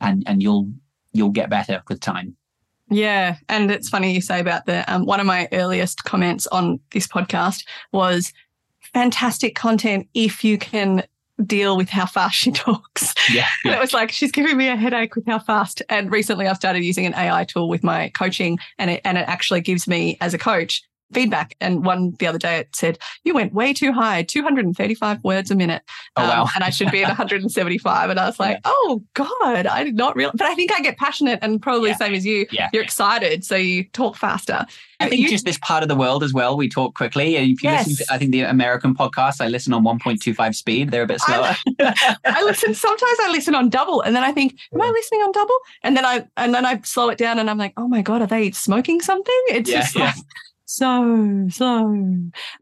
and and you'll you'll get better with time. Yeah, and it's funny you say about the um, one of my earliest comments on this podcast was fantastic content if you can deal with how fast she [laughs] talks. Yeah, yeah. it was like she's giving me a headache with how fast. And recently, I've started using an AI tool with my coaching, and it and it actually gives me as a coach feedback. And one the other day it said, You went way too high, 235 words a minute. Oh, um, wow. and I should be at [laughs] 175. And I was like, yeah. Oh God, I did not realize. But I think I get passionate and probably yeah. same as you. Yeah. You're excited. So you talk faster. I think you, just this part of the world as well, we talk quickly. If you yes. listen to, I think the American podcasts, I listen on 1.25 speed. They're a bit slower. I, [laughs] I listen, sometimes I listen on double and then I think, am I listening on double? And then I, and then I slow it down and I'm like, oh my God, are they smoking something? It's yeah, just like, so, so.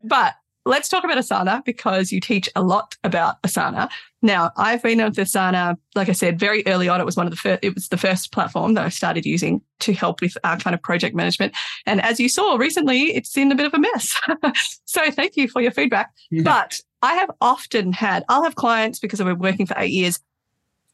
But let's talk about Asana because you teach a lot about Asana. Now, I've been with Asana, like I said, very early on. It was one of the first, it was the first platform that I started using to help with our kind of project management. And as you saw recently, it's in a bit of a mess. [laughs] so thank you for your feedback. Yeah. But I have often had, I'll have clients because I've been working for eight years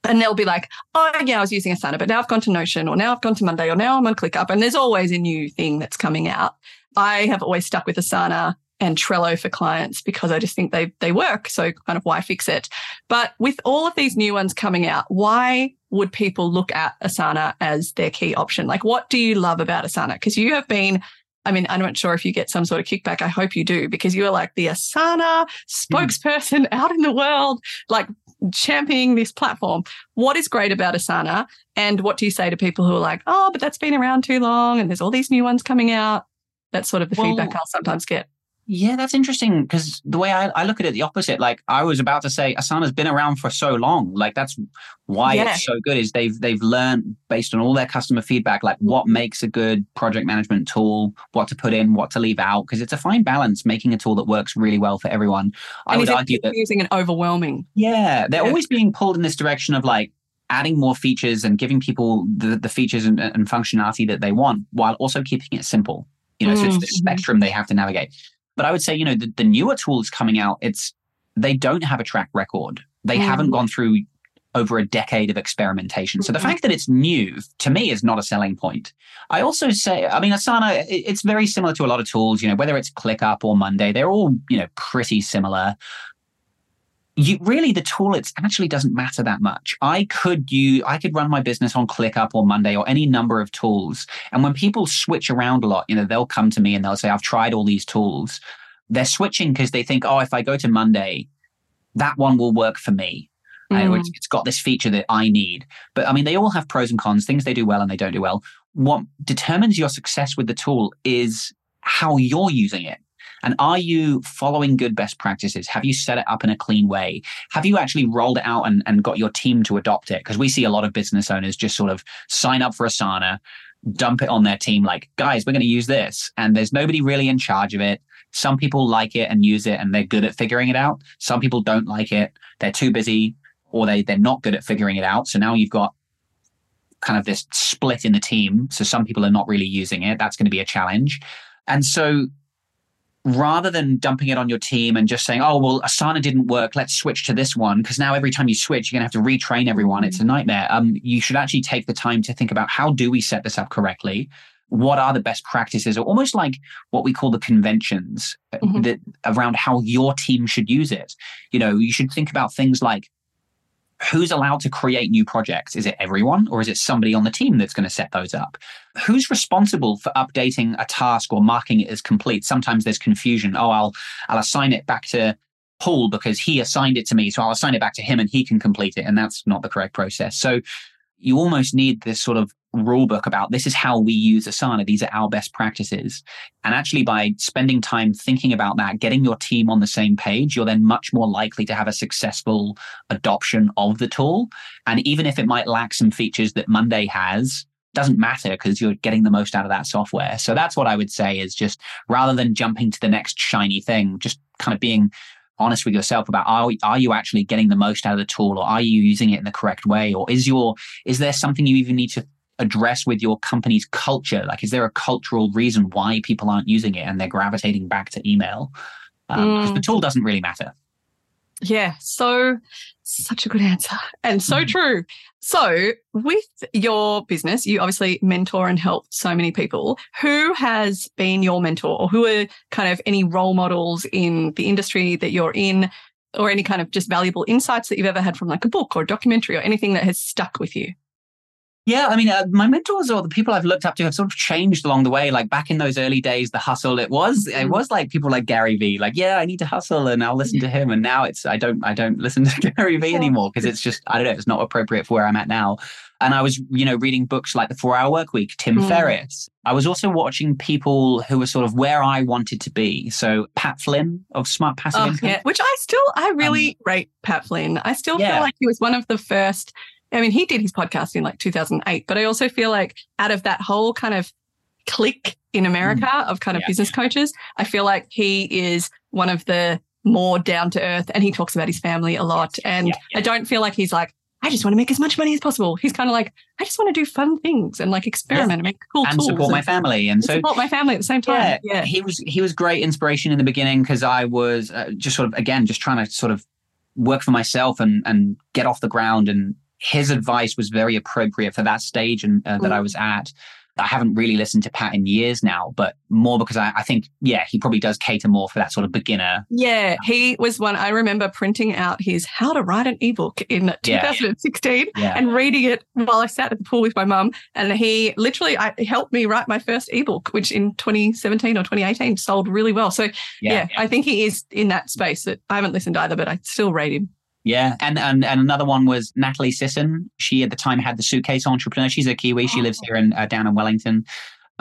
and they'll be like, oh, yeah, I was using Asana, but now I've gone to Notion or now I've gone to Monday or now I'm on ClickUp. And there's always a new thing that's coming out. I have always stuck with Asana and Trello for clients because I just think they they work. So kind of why fix it? But with all of these new ones coming out, why would people look at Asana as their key option? Like what do you love about Asana? Because you have been I mean, I'm not sure if you get some sort of kickback. I hope you do because you are like the Asana spokesperson mm. [laughs] out in the world, like championing this platform. What is great about Asana? And what do you say to people who are like, oh, but that's been around too long and there's all these new ones coming out? That's sort of the well, feedback I'll sometimes get. Yeah, that's interesting because the way I, I, look at it, the opposite. Like I was about to say, Asana's been around for so long. Like that's why yeah. it's so good. Is they've they've learned based on all their customer feedback, like what mm-hmm. makes a good project management tool, what to put in, what to leave out, because it's a fine balance, making a tool that works really well for everyone. And I would argue that using an overwhelming. Yeah, they're yeah. always being pulled in this direction of like adding more features and giving people the, the features and, and functionality that they want, while also keeping it simple. You know, mm-hmm. so it's the mm-hmm. spectrum they have to navigate. But I would say, you know, the, the newer tools coming out, it's they don't have a track record. They mm. haven't gone through over a decade of experimentation. So the mm-hmm. fact that it's new to me is not a selling point. I also say, I mean, Asana, it's very similar to a lot of tools, you know, whether it's ClickUp or Monday, they're all, you know, pretty similar you really the tool it actually doesn't matter that much. I could you i could run my business on clickup or monday or any number of tools. And when people switch around a lot you know they'll come to me and they'll say i've tried all these tools. They're switching because they think oh if i go to monday that one will work for me. Mm. it's, it's got this feature that i need. But i mean they all have pros and cons things they do well and they don't do well. What determines your success with the tool is how you're using it And are you following good best practices? Have you set it up in a clean way? Have you actually rolled it out and, and got your team to adopt it? Because we see a lot of business owners just sort of sign up for Asana, dump it on their team like, guys, we're going to use this. And there's nobody really in charge of it. Some people like it and use it and they're good at figuring it out. Some people don't like it. They're too busy or they, they're not good at figuring it out. So now you've got kind of this split in the team. So some people are not really using it. That's going to be a challenge. And so rather than dumping it on your team and just saying, oh, well, Asana didn't work, let's switch to this one, because now every time you switch, you're going to have to retrain everyone. It's a nightmare. Um, you should actually take the time to think about how do we set this up correctly? What are the best practices, or almost like what we call the conventions uh, mm-hmm. that around how your team should use it? You know, you should think about things like who's allowed to create new projects? Is it everyone or is it somebody on the team that's going to set those up? Who's responsible for updating a task or marking it as complete? Sometimes there's confusion. Oh, I'll I'll assign it back to Paul because he assigned it to me, so I'll assign it back to him and he can complete it, and that's not the correct process. So you almost need this sort of rule book about this is how we use Asana. These are our best practices. And actually, by spending time thinking about that, getting your team on the same page, you're then much more likely to have a successful adoption of the tool. And even if it might lack some features that Monday has, doesn't matter because you're getting the most out of that software. So that's what I would say is just rather than jumping to the next shiny thing, just kind of being honest with yourself about are, are you actually getting the most out of the tool or are you using it in the correct way or is your is there something you even need to address with your company's culture like is there a cultural reason why people aren't using it and they're gravitating back to email because um, mm. the tool doesn't really matter yeah so such a good answer and so mm. true so, with your business, you obviously mentor and help so many people. Who has been your mentor or who are kind of any role models in the industry that you're in or any kind of just valuable insights that you've ever had from like a book or a documentary or anything that has stuck with you? Yeah, I mean, uh, my mentors or the people I've looked up to have sort of changed along the way. Like back in those early days, the hustle it was it mm. was like people like Gary Vee. Like, yeah, I need to hustle, and I'll listen to [laughs] him. And now it's I don't I don't listen to [laughs] Gary Vee anymore because [laughs] it's just I don't know it's not appropriate for where I'm at now. And I was you know reading books like the Four Hour Work Week, Tim mm. Ferriss. I was also watching people who were sort of where I wanted to be. So Pat Flynn of Smart Passive oh, Income, yeah. which I still I really um, rate Pat Flynn. I still yeah. feel like he was one of the first I mean, he did his podcast in like 2008, but I also feel like out of that whole kind of clique in America mm. of kind of yeah. business coaches, I feel like he is one of the more down to earth and he talks about his family a lot. And yeah, yeah. I don't feel like he's like, I just want to make as much money as possible. He's kind of like, I just want to do fun things and like experiment and make cool and tools support and my family and, and so support my family at the same time. Yeah, yeah. he was he was great inspiration in the beginning because I was uh, just sort of again just trying to sort of work for myself and and get off the ground and his advice was very appropriate for that stage and uh, that I mm. was at. I haven't really listened to Pat in years now, but more because I, I, think, yeah, he probably does cater more for that sort of beginner. Yeah, he was one. I remember printing out his How to Write an Ebook in 2016 yeah. Yeah. and reading it while I sat at the pool with my mum. And he literally I, helped me write my first ebook, which in 2017 or 2018 sold really well. So, yeah, yeah I think he is in that space that I haven't listened either, but I still rate him. Yeah, and, and and another one was Natalie Sisson. She at the time had the suitcase entrepreneur. She's a Kiwi. She lives here in uh, down in Wellington.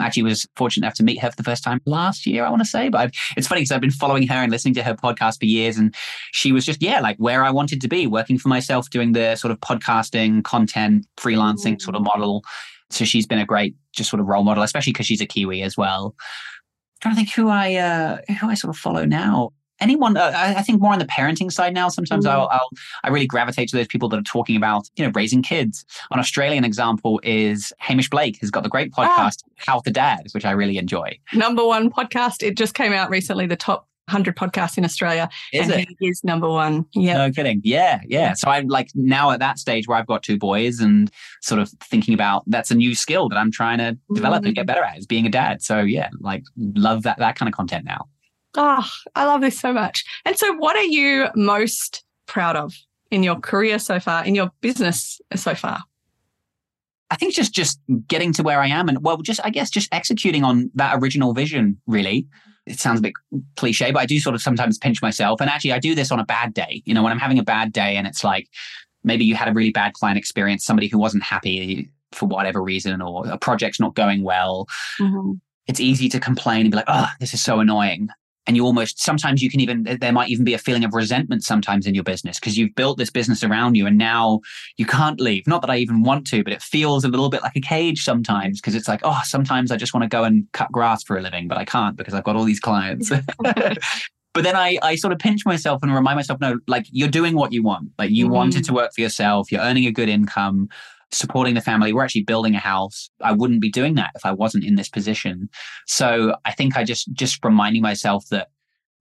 I actually was fortunate enough to meet her for the first time last year. I want to say, but I've, it's funny because I've been following her and listening to her podcast for years, and she was just yeah, like where I wanted to be, working for myself, doing the sort of podcasting, content, freelancing mm. sort of model. So she's been a great just sort of role model, especially because she's a Kiwi as well. I'm trying to think who I uh, who I sort of follow now anyone uh, i think more on the parenting side now sometimes mm. I'll, I'll, i really gravitate to those people that are talking about you know raising kids an australian example is hamish blake has got the great ah. podcast ah. how to dad which i really enjoy number one podcast it just came out recently the top 100 podcasts in Australia. Is and it? he is number one. Yeah. No kidding. Yeah. Yeah. So I'm like now at that stage where I've got two boys and sort of thinking about that's a new skill that I'm trying to develop mm. and get better at is being a dad. So yeah, like love that, that kind of content now. Oh, I love this so much. And so, what are you most proud of in your career so far, in your business so far? I think just just getting to where I am, and well, just I guess just executing on that original vision. Really, it sounds a bit cliche, but I do sort of sometimes pinch myself. And actually, I do this on a bad day. You know, when I'm having a bad day, and it's like maybe you had a really bad client experience, somebody who wasn't happy for whatever reason, or a project's not going well. Mm-hmm. It's easy to complain and be like, "Oh, this is so annoying." And you almost sometimes you can even there might even be a feeling of resentment sometimes in your business because you've built this business around you and now you can't leave. Not that i even want to but it feels a little bit like a cage sometimes because it's like oh sometimes i just want to go and cut grass for a living but i can't because i've got all these clients. [laughs] [laughs] But then I, I sort of pinch myself and remind myself no like you're doing what you want. Like you mm-hmm. wanted to work for yourself. You're earning a good income supporting the family. We're actually building a house. I wouldn't be doing that if I wasn't in this position. So I think I just, just reminding myself that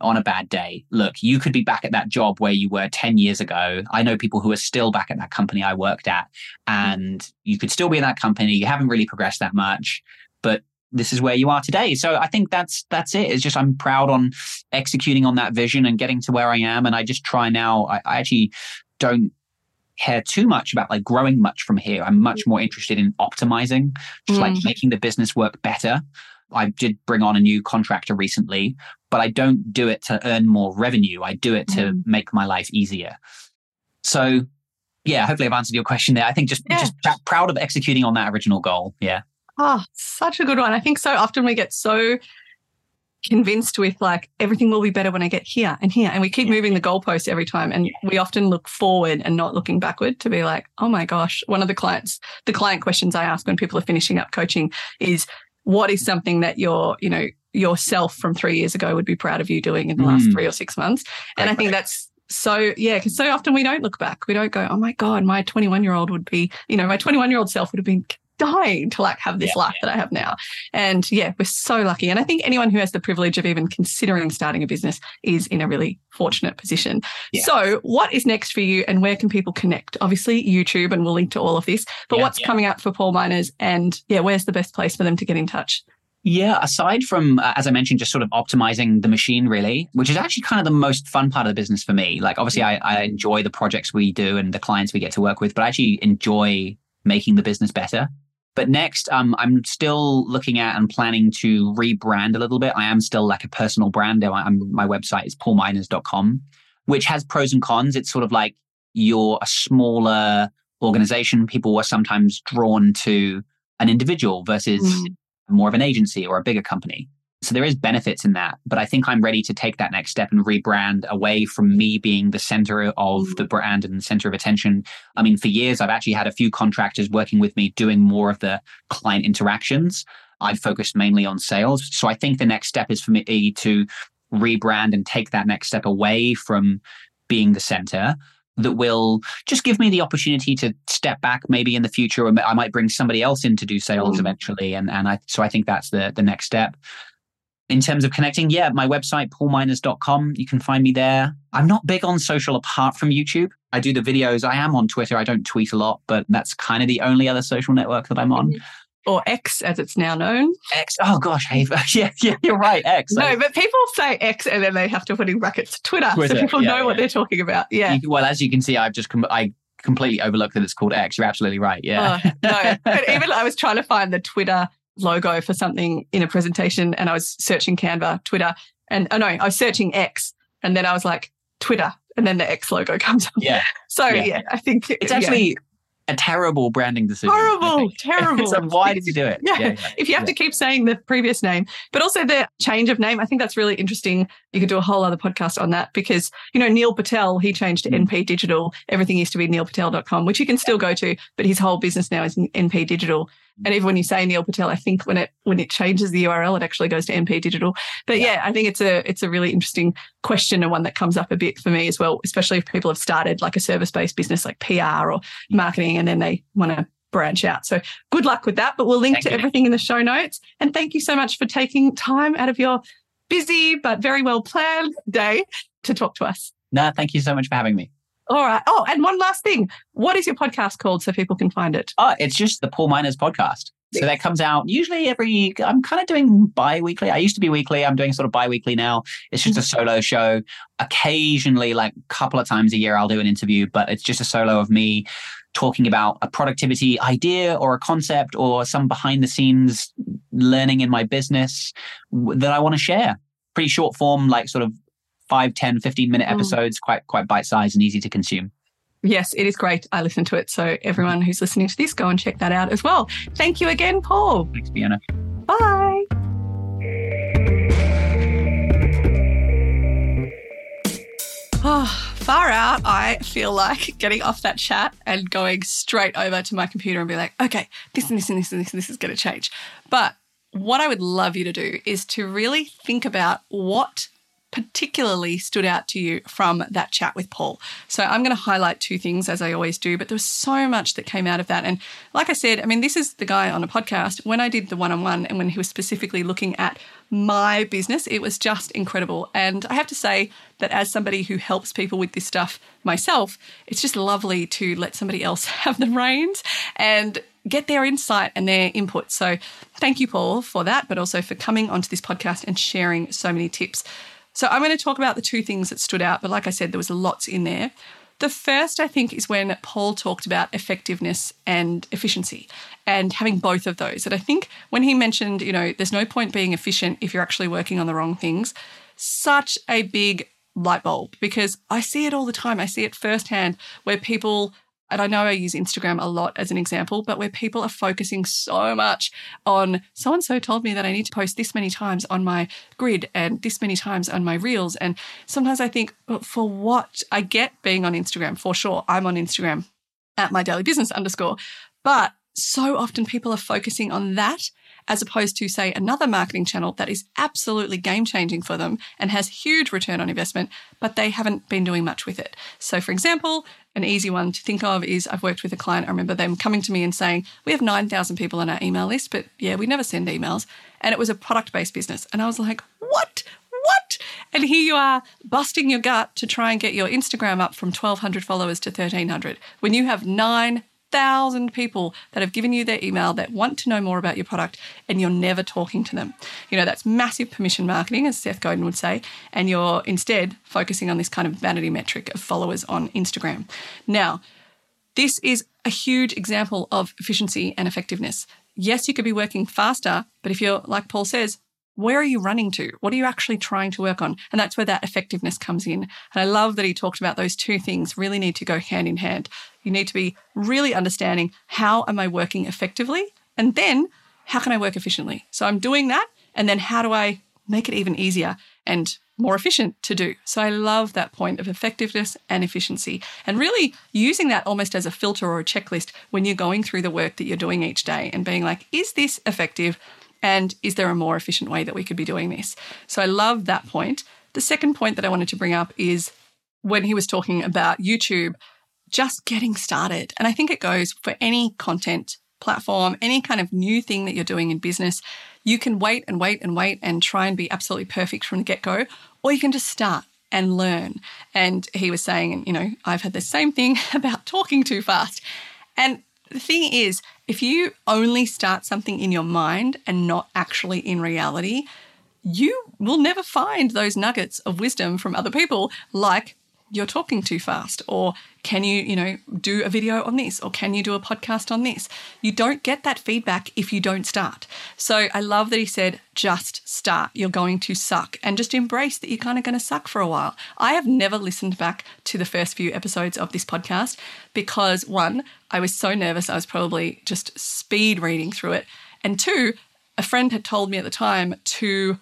on a bad day, look, you could be back at that job where you were 10 years ago. I know people who are still back at that company I worked at and you could still be in that company. You haven't really progressed that much, but this is where you are today. So I think that's that's it. It's just I'm proud on executing on that vision and getting to where I am. And I just try now. I, I actually don't care too much about like growing much from here. I'm much more interested in optimizing, just mm. like making the business work better. I did bring on a new contractor recently, but I don't do it to earn more revenue. I do it to mm. make my life easier. So, yeah, hopefully I've answered your question there. I think just yeah. just proud of executing on that original goal. Yeah. Oh, such a good one. I think so often we get so convinced with like everything will be better when I get here and here. And we keep moving the goalposts every time. And we often look forward and not looking backward to be like, oh my gosh, one of the clients, the client questions I ask when people are finishing up coaching is what is something that you're, you know, yourself from three years ago would be proud of you doing in the mm. last three or six months. And I think that's so yeah, because so often we don't look back. We don't go, oh my God, my 21 year old would be, you know, my 21 year old self would have been dying to like have this yeah, life yeah. that I have now. And yeah, we're so lucky. And I think anyone who has the privilege of even considering starting a business is in a really fortunate position. Yeah. So, what is next for you and where can people connect? Obviously, YouTube, and we'll link to all of this. But what's coming up for Paul Minors? And yeah, where's the best place for them to get in touch? Yeah, aside from, uh, as I mentioned, just sort of optimizing the machine, really, which is actually kind of the most fun part of the business for me. Like, obviously, I, I enjoy the projects we do and the clients we get to work with, but I actually enjoy making the business better. But next, um, I'm still looking at and planning to rebrand a little bit. I am still like a personal brand. I'm, my website is paulminors.com, which has pros and cons. It's sort of like you're a smaller organization. People are sometimes drawn to an individual versus mm. more of an agency or a bigger company. So there is benefits in that, but I think I'm ready to take that next step and rebrand away from me being the center of the mm. brand and the center of attention. I mean, for years, I've actually had a few contractors working with me doing more of the client interactions. I've focused mainly on sales. So I think the next step is for me to rebrand and take that next step away from being the center that will just give me the opportunity to step back maybe in the future I might bring somebody else in to do sales mm. eventually and and I so I think that's the the next step in terms of connecting, yeah, my website, paulminors.com, you can find me there. I'm not big on social apart from YouTube. I do the videos. I am on Twitter. I don't tweet a lot, but that's kind of the only other social network that I'm on. Mm-hmm. Or X, as it's now known. X. Oh gosh, hey, [laughs] yeah, yeah, you're right. X. No, but people say X and then they have to put in brackets Twitter, Twitter so people yeah, know yeah. what they're talking about. Yeah. You, well, as you can see, I've just com- I completely overlooked that it's called X. You're absolutely right. Yeah. Oh, no, [laughs] but even I was trying to find the Twitter logo for something in a presentation and I was searching Canva, Twitter, and oh no, I was searching X and then I was like, Twitter. And then the X logo [laughs] comes up. Yeah. So yeah, yeah I think it's actually a terrible branding decision. Horrible, [laughs] terrible. so why did you do it? Yeah. yeah, yeah if you have yeah. to keep saying the previous name, but also the change of name, I think that's really interesting. You could do a whole other podcast on that because, you know, Neil Patel, he changed to mm. NP Digital. Everything used to be neilpatel.com, which you can still go to, but his whole business now is NP Digital. And even when you say Neil Patel, I think when it when it changes the URL, it actually goes to NP Digital. But yeah, I think it's a it's a really interesting question and one that comes up a bit for me as well, especially if people have started like a service based business like PR or marketing, and then they want to branch out. So good luck with that. But we'll link thank to you. everything in the show notes. And thank you so much for taking time out of your busy but very well planned day to talk to us. No, thank you so much for having me. All right. Oh, and one last thing. What is your podcast called so people can find it? Oh, it's just the Paul Minors podcast. So that comes out usually every, I'm kind of doing bi weekly. I used to be weekly. I'm doing sort of bi weekly now. It's just a mm-hmm. solo show. Occasionally, like a couple of times a year, I'll do an interview, but it's just a solo of me talking about a productivity idea or a concept or some behind the scenes learning in my business that I want to share. Pretty short form, like sort of 5, 10, 15 minute mm. episodes, quite quite bite sized and easy to consume. Yes, it is great. I listen to it. So everyone who's listening to this, go and check that out as well. Thank you again, Paul. Thanks, Fiona. Bye. far out, I feel like getting off that chat and going straight over to my computer and be like, okay, this and this and this and this, and this is going to change. But what I would love you to do is to really think about what particularly stood out to you from that chat with Paul. So I'm going to highlight two things as I always do, but there was so much that came out of that. And like I said, I mean, this is the guy on a podcast. When I did the one on one and when he was specifically looking at my business, it was just incredible. And I have to say that as somebody who helps people with this stuff myself, it's just lovely to let somebody else [laughs] have the reins and get their insight and their input. So thank you, Paul, for that, but also for coming onto this podcast and sharing so many tips. So I'm going to talk about the two things that stood out, but like I said, there was lots in there. The first, I think, is when Paul talked about effectiveness and efficiency and having both of those. And I think when he mentioned, you know, there's no point being efficient if you're actually working on the wrong things, such a big light bulb because I see it all the time. I see it firsthand where people and I know I use Instagram a lot as an example, but where people are focusing so much on so and so told me that I need to post this many times on my grid and this many times on my reels. And sometimes I think, for what? I get being on Instagram for sure. I'm on Instagram at my daily business underscore. But so often people are focusing on that as opposed to, say, another marketing channel that is absolutely game changing for them and has huge return on investment, but they haven't been doing much with it. So, for example, an easy one to think of is I've worked with a client. I remember them coming to me and saying, We have 9,000 people on our email list, but yeah, we never send emails. And it was a product based business. And I was like, What? What? And here you are busting your gut to try and get your Instagram up from 1,200 followers to 1,300 when you have nine thousand people that have given you their email that want to know more about your product and you're never talking to them. You know, that's massive permission marketing, as Seth Godin would say, and you're instead focusing on this kind of vanity metric of followers on Instagram. Now, this is a huge example of efficiency and effectiveness. Yes, you could be working faster, but if you're, like Paul says, where are you running to? What are you actually trying to work on? And that's where that effectiveness comes in. And I love that he talked about those two things really need to go hand in hand. You need to be really understanding how am I working effectively? And then how can I work efficiently? So I'm doing that. And then how do I make it even easier and more efficient to do? So I love that point of effectiveness and efficiency and really using that almost as a filter or a checklist when you're going through the work that you're doing each day and being like, is this effective? And is there a more efficient way that we could be doing this? So I love that point. The second point that I wanted to bring up is when he was talking about YouTube, just getting started. And I think it goes for any content platform, any kind of new thing that you're doing in business. You can wait and wait and wait and try and be absolutely perfect from the get go, or you can just start and learn. And he was saying, you know, I've had the same thing [laughs] about talking too fast. And the thing is, if you only start something in your mind and not actually in reality, you will never find those nuggets of wisdom from other people like you're talking too fast or can you you know do a video on this or can you do a podcast on this? You don't get that feedback if you don't start. So i love that he said just start. You're going to suck. And just embrace that you're kind of going to suck for a while. I have never listened back to the first few episodes of this podcast because one i was so nervous i was probably just speed reading through it. And two a friend had told me at the time to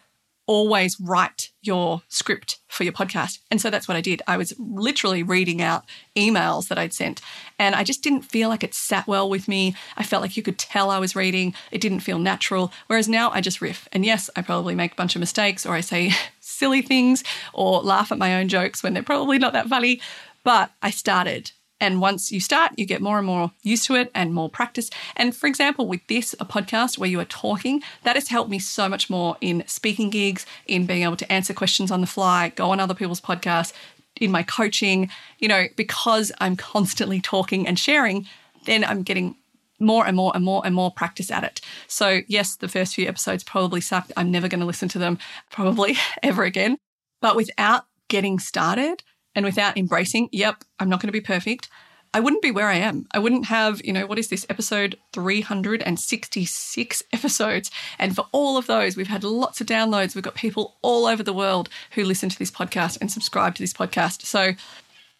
always write your script for your podcast. And so that's what I did. I was literally reading out emails that I'd sent. And I just didn't feel like it sat well with me. I felt like you could tell I was reading. It didn't feel natural. Whereas now I just riff. And yes, I probably make a bunch of mistakes or I say [laughs] silly things or laugh at my own jokes when they're probably not that funny. But I started and once you start, you get more and more used to it and more practice. And for example, with this, a podcast where you are talking, that has helped me so much more in speaking gigs, in being able to answer questions on the fly, go on other people's podcasts, in my coaching, you know, because I'm constantly talking and sharing, then I'm getting more and more and more and more practice at it. So, yes, the first few episodes probably sucked. I'm never going to listen to them probably [laughs] ever again. But without getting started, and without embracing, yep, I'm not going to be perfect, I wouldn't be where I am. I wouldn't have, you know, what is this episode 366 [laughs] episodes. And for all of those, we've had lots of downloads. We've got people all over the world who listen to this podcast and subscribe to this podcast. So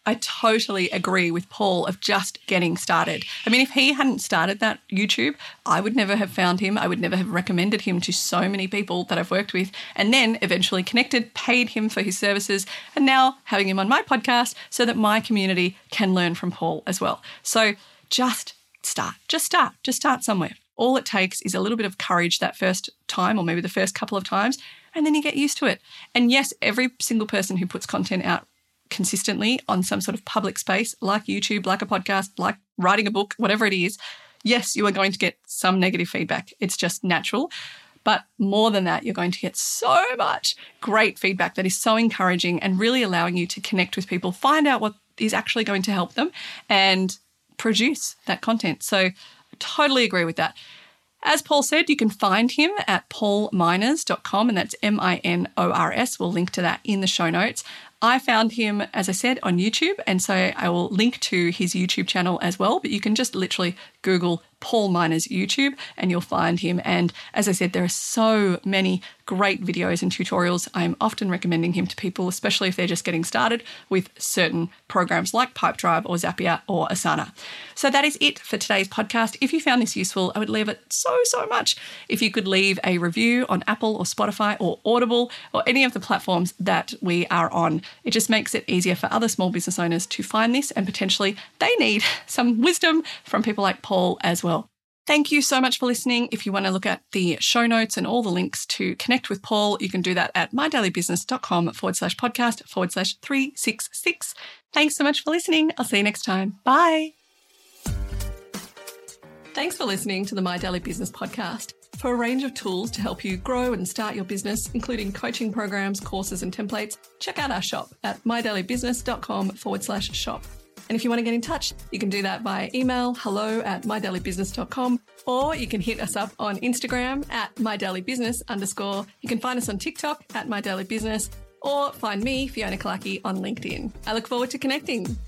I totally agree with Paul of just getting started. I mean, if he hadn't started that YouTube, I would never have found him. I would never have recommended him to so many people that I've worked with, and then eventually connected, paid him for his services, and now having him on my podcast so that my community can learn from Paul as well. So just start, just start, just start somewhere. All it takes is a little bit of courage that first time, or maybe the first couple of times, and then you get used to it. And yes, every single person who puts content out consistently on some sort of public space, like YouTube, like a podcast, like writing a book, whatever it is, yes, you are going to get some negative feedback. It's just natural. But more than that, you're going to get so much great feedback that is so encouraging and really allowing you to connect with people, find out what is actually going to help them, and produce that content. So, totally agree with that. As Paul said, you can find him at paulminors.com, and that's M I N O R S. We'll link to that in the show notes. I found him, as I said, on YouTube, and so I will link to his YouTube channel as well. But you can just literally Google Paul Minor's YouTube and you'll find him. And as I said, there are so many great videos and tutorials. I'm often recommending him to people, especially if they're just getting started with certain programs like Pipedrive or Zapier or Asana. So that is it for today's podcast. If you found this useful, I would leave it so, so much if you could leave a review on Apple or Spotify or Audible or any of the platforms that we are on. It just makes it easier for other small business owners to find this and potentially they need [laughs] some wisdom from people like Paul as well. Thank you so much for listening. If you want to look at the show notes and all the links to connect with Paul, you can do that at mydailybusiness.com forward slash podcast forward slash 366. Thanks so much for listening. I'll see you next time. Bye. Thanks for listening to the My Daily Business podcast. For a range of tools to help you grow and start your business, including coaching programs, courses, and templates, check out our shop at mydailybusiness.com forward slash shop. And if you want to get in touch, you can do that via email hello at mydailybusiness.com or you can hit us up on Instagram at mydailybusiness underscore. You can find us on TikTok at mydailybusiness or find me, Fiona Killackey, on LinkedIn. I look forward to connecting.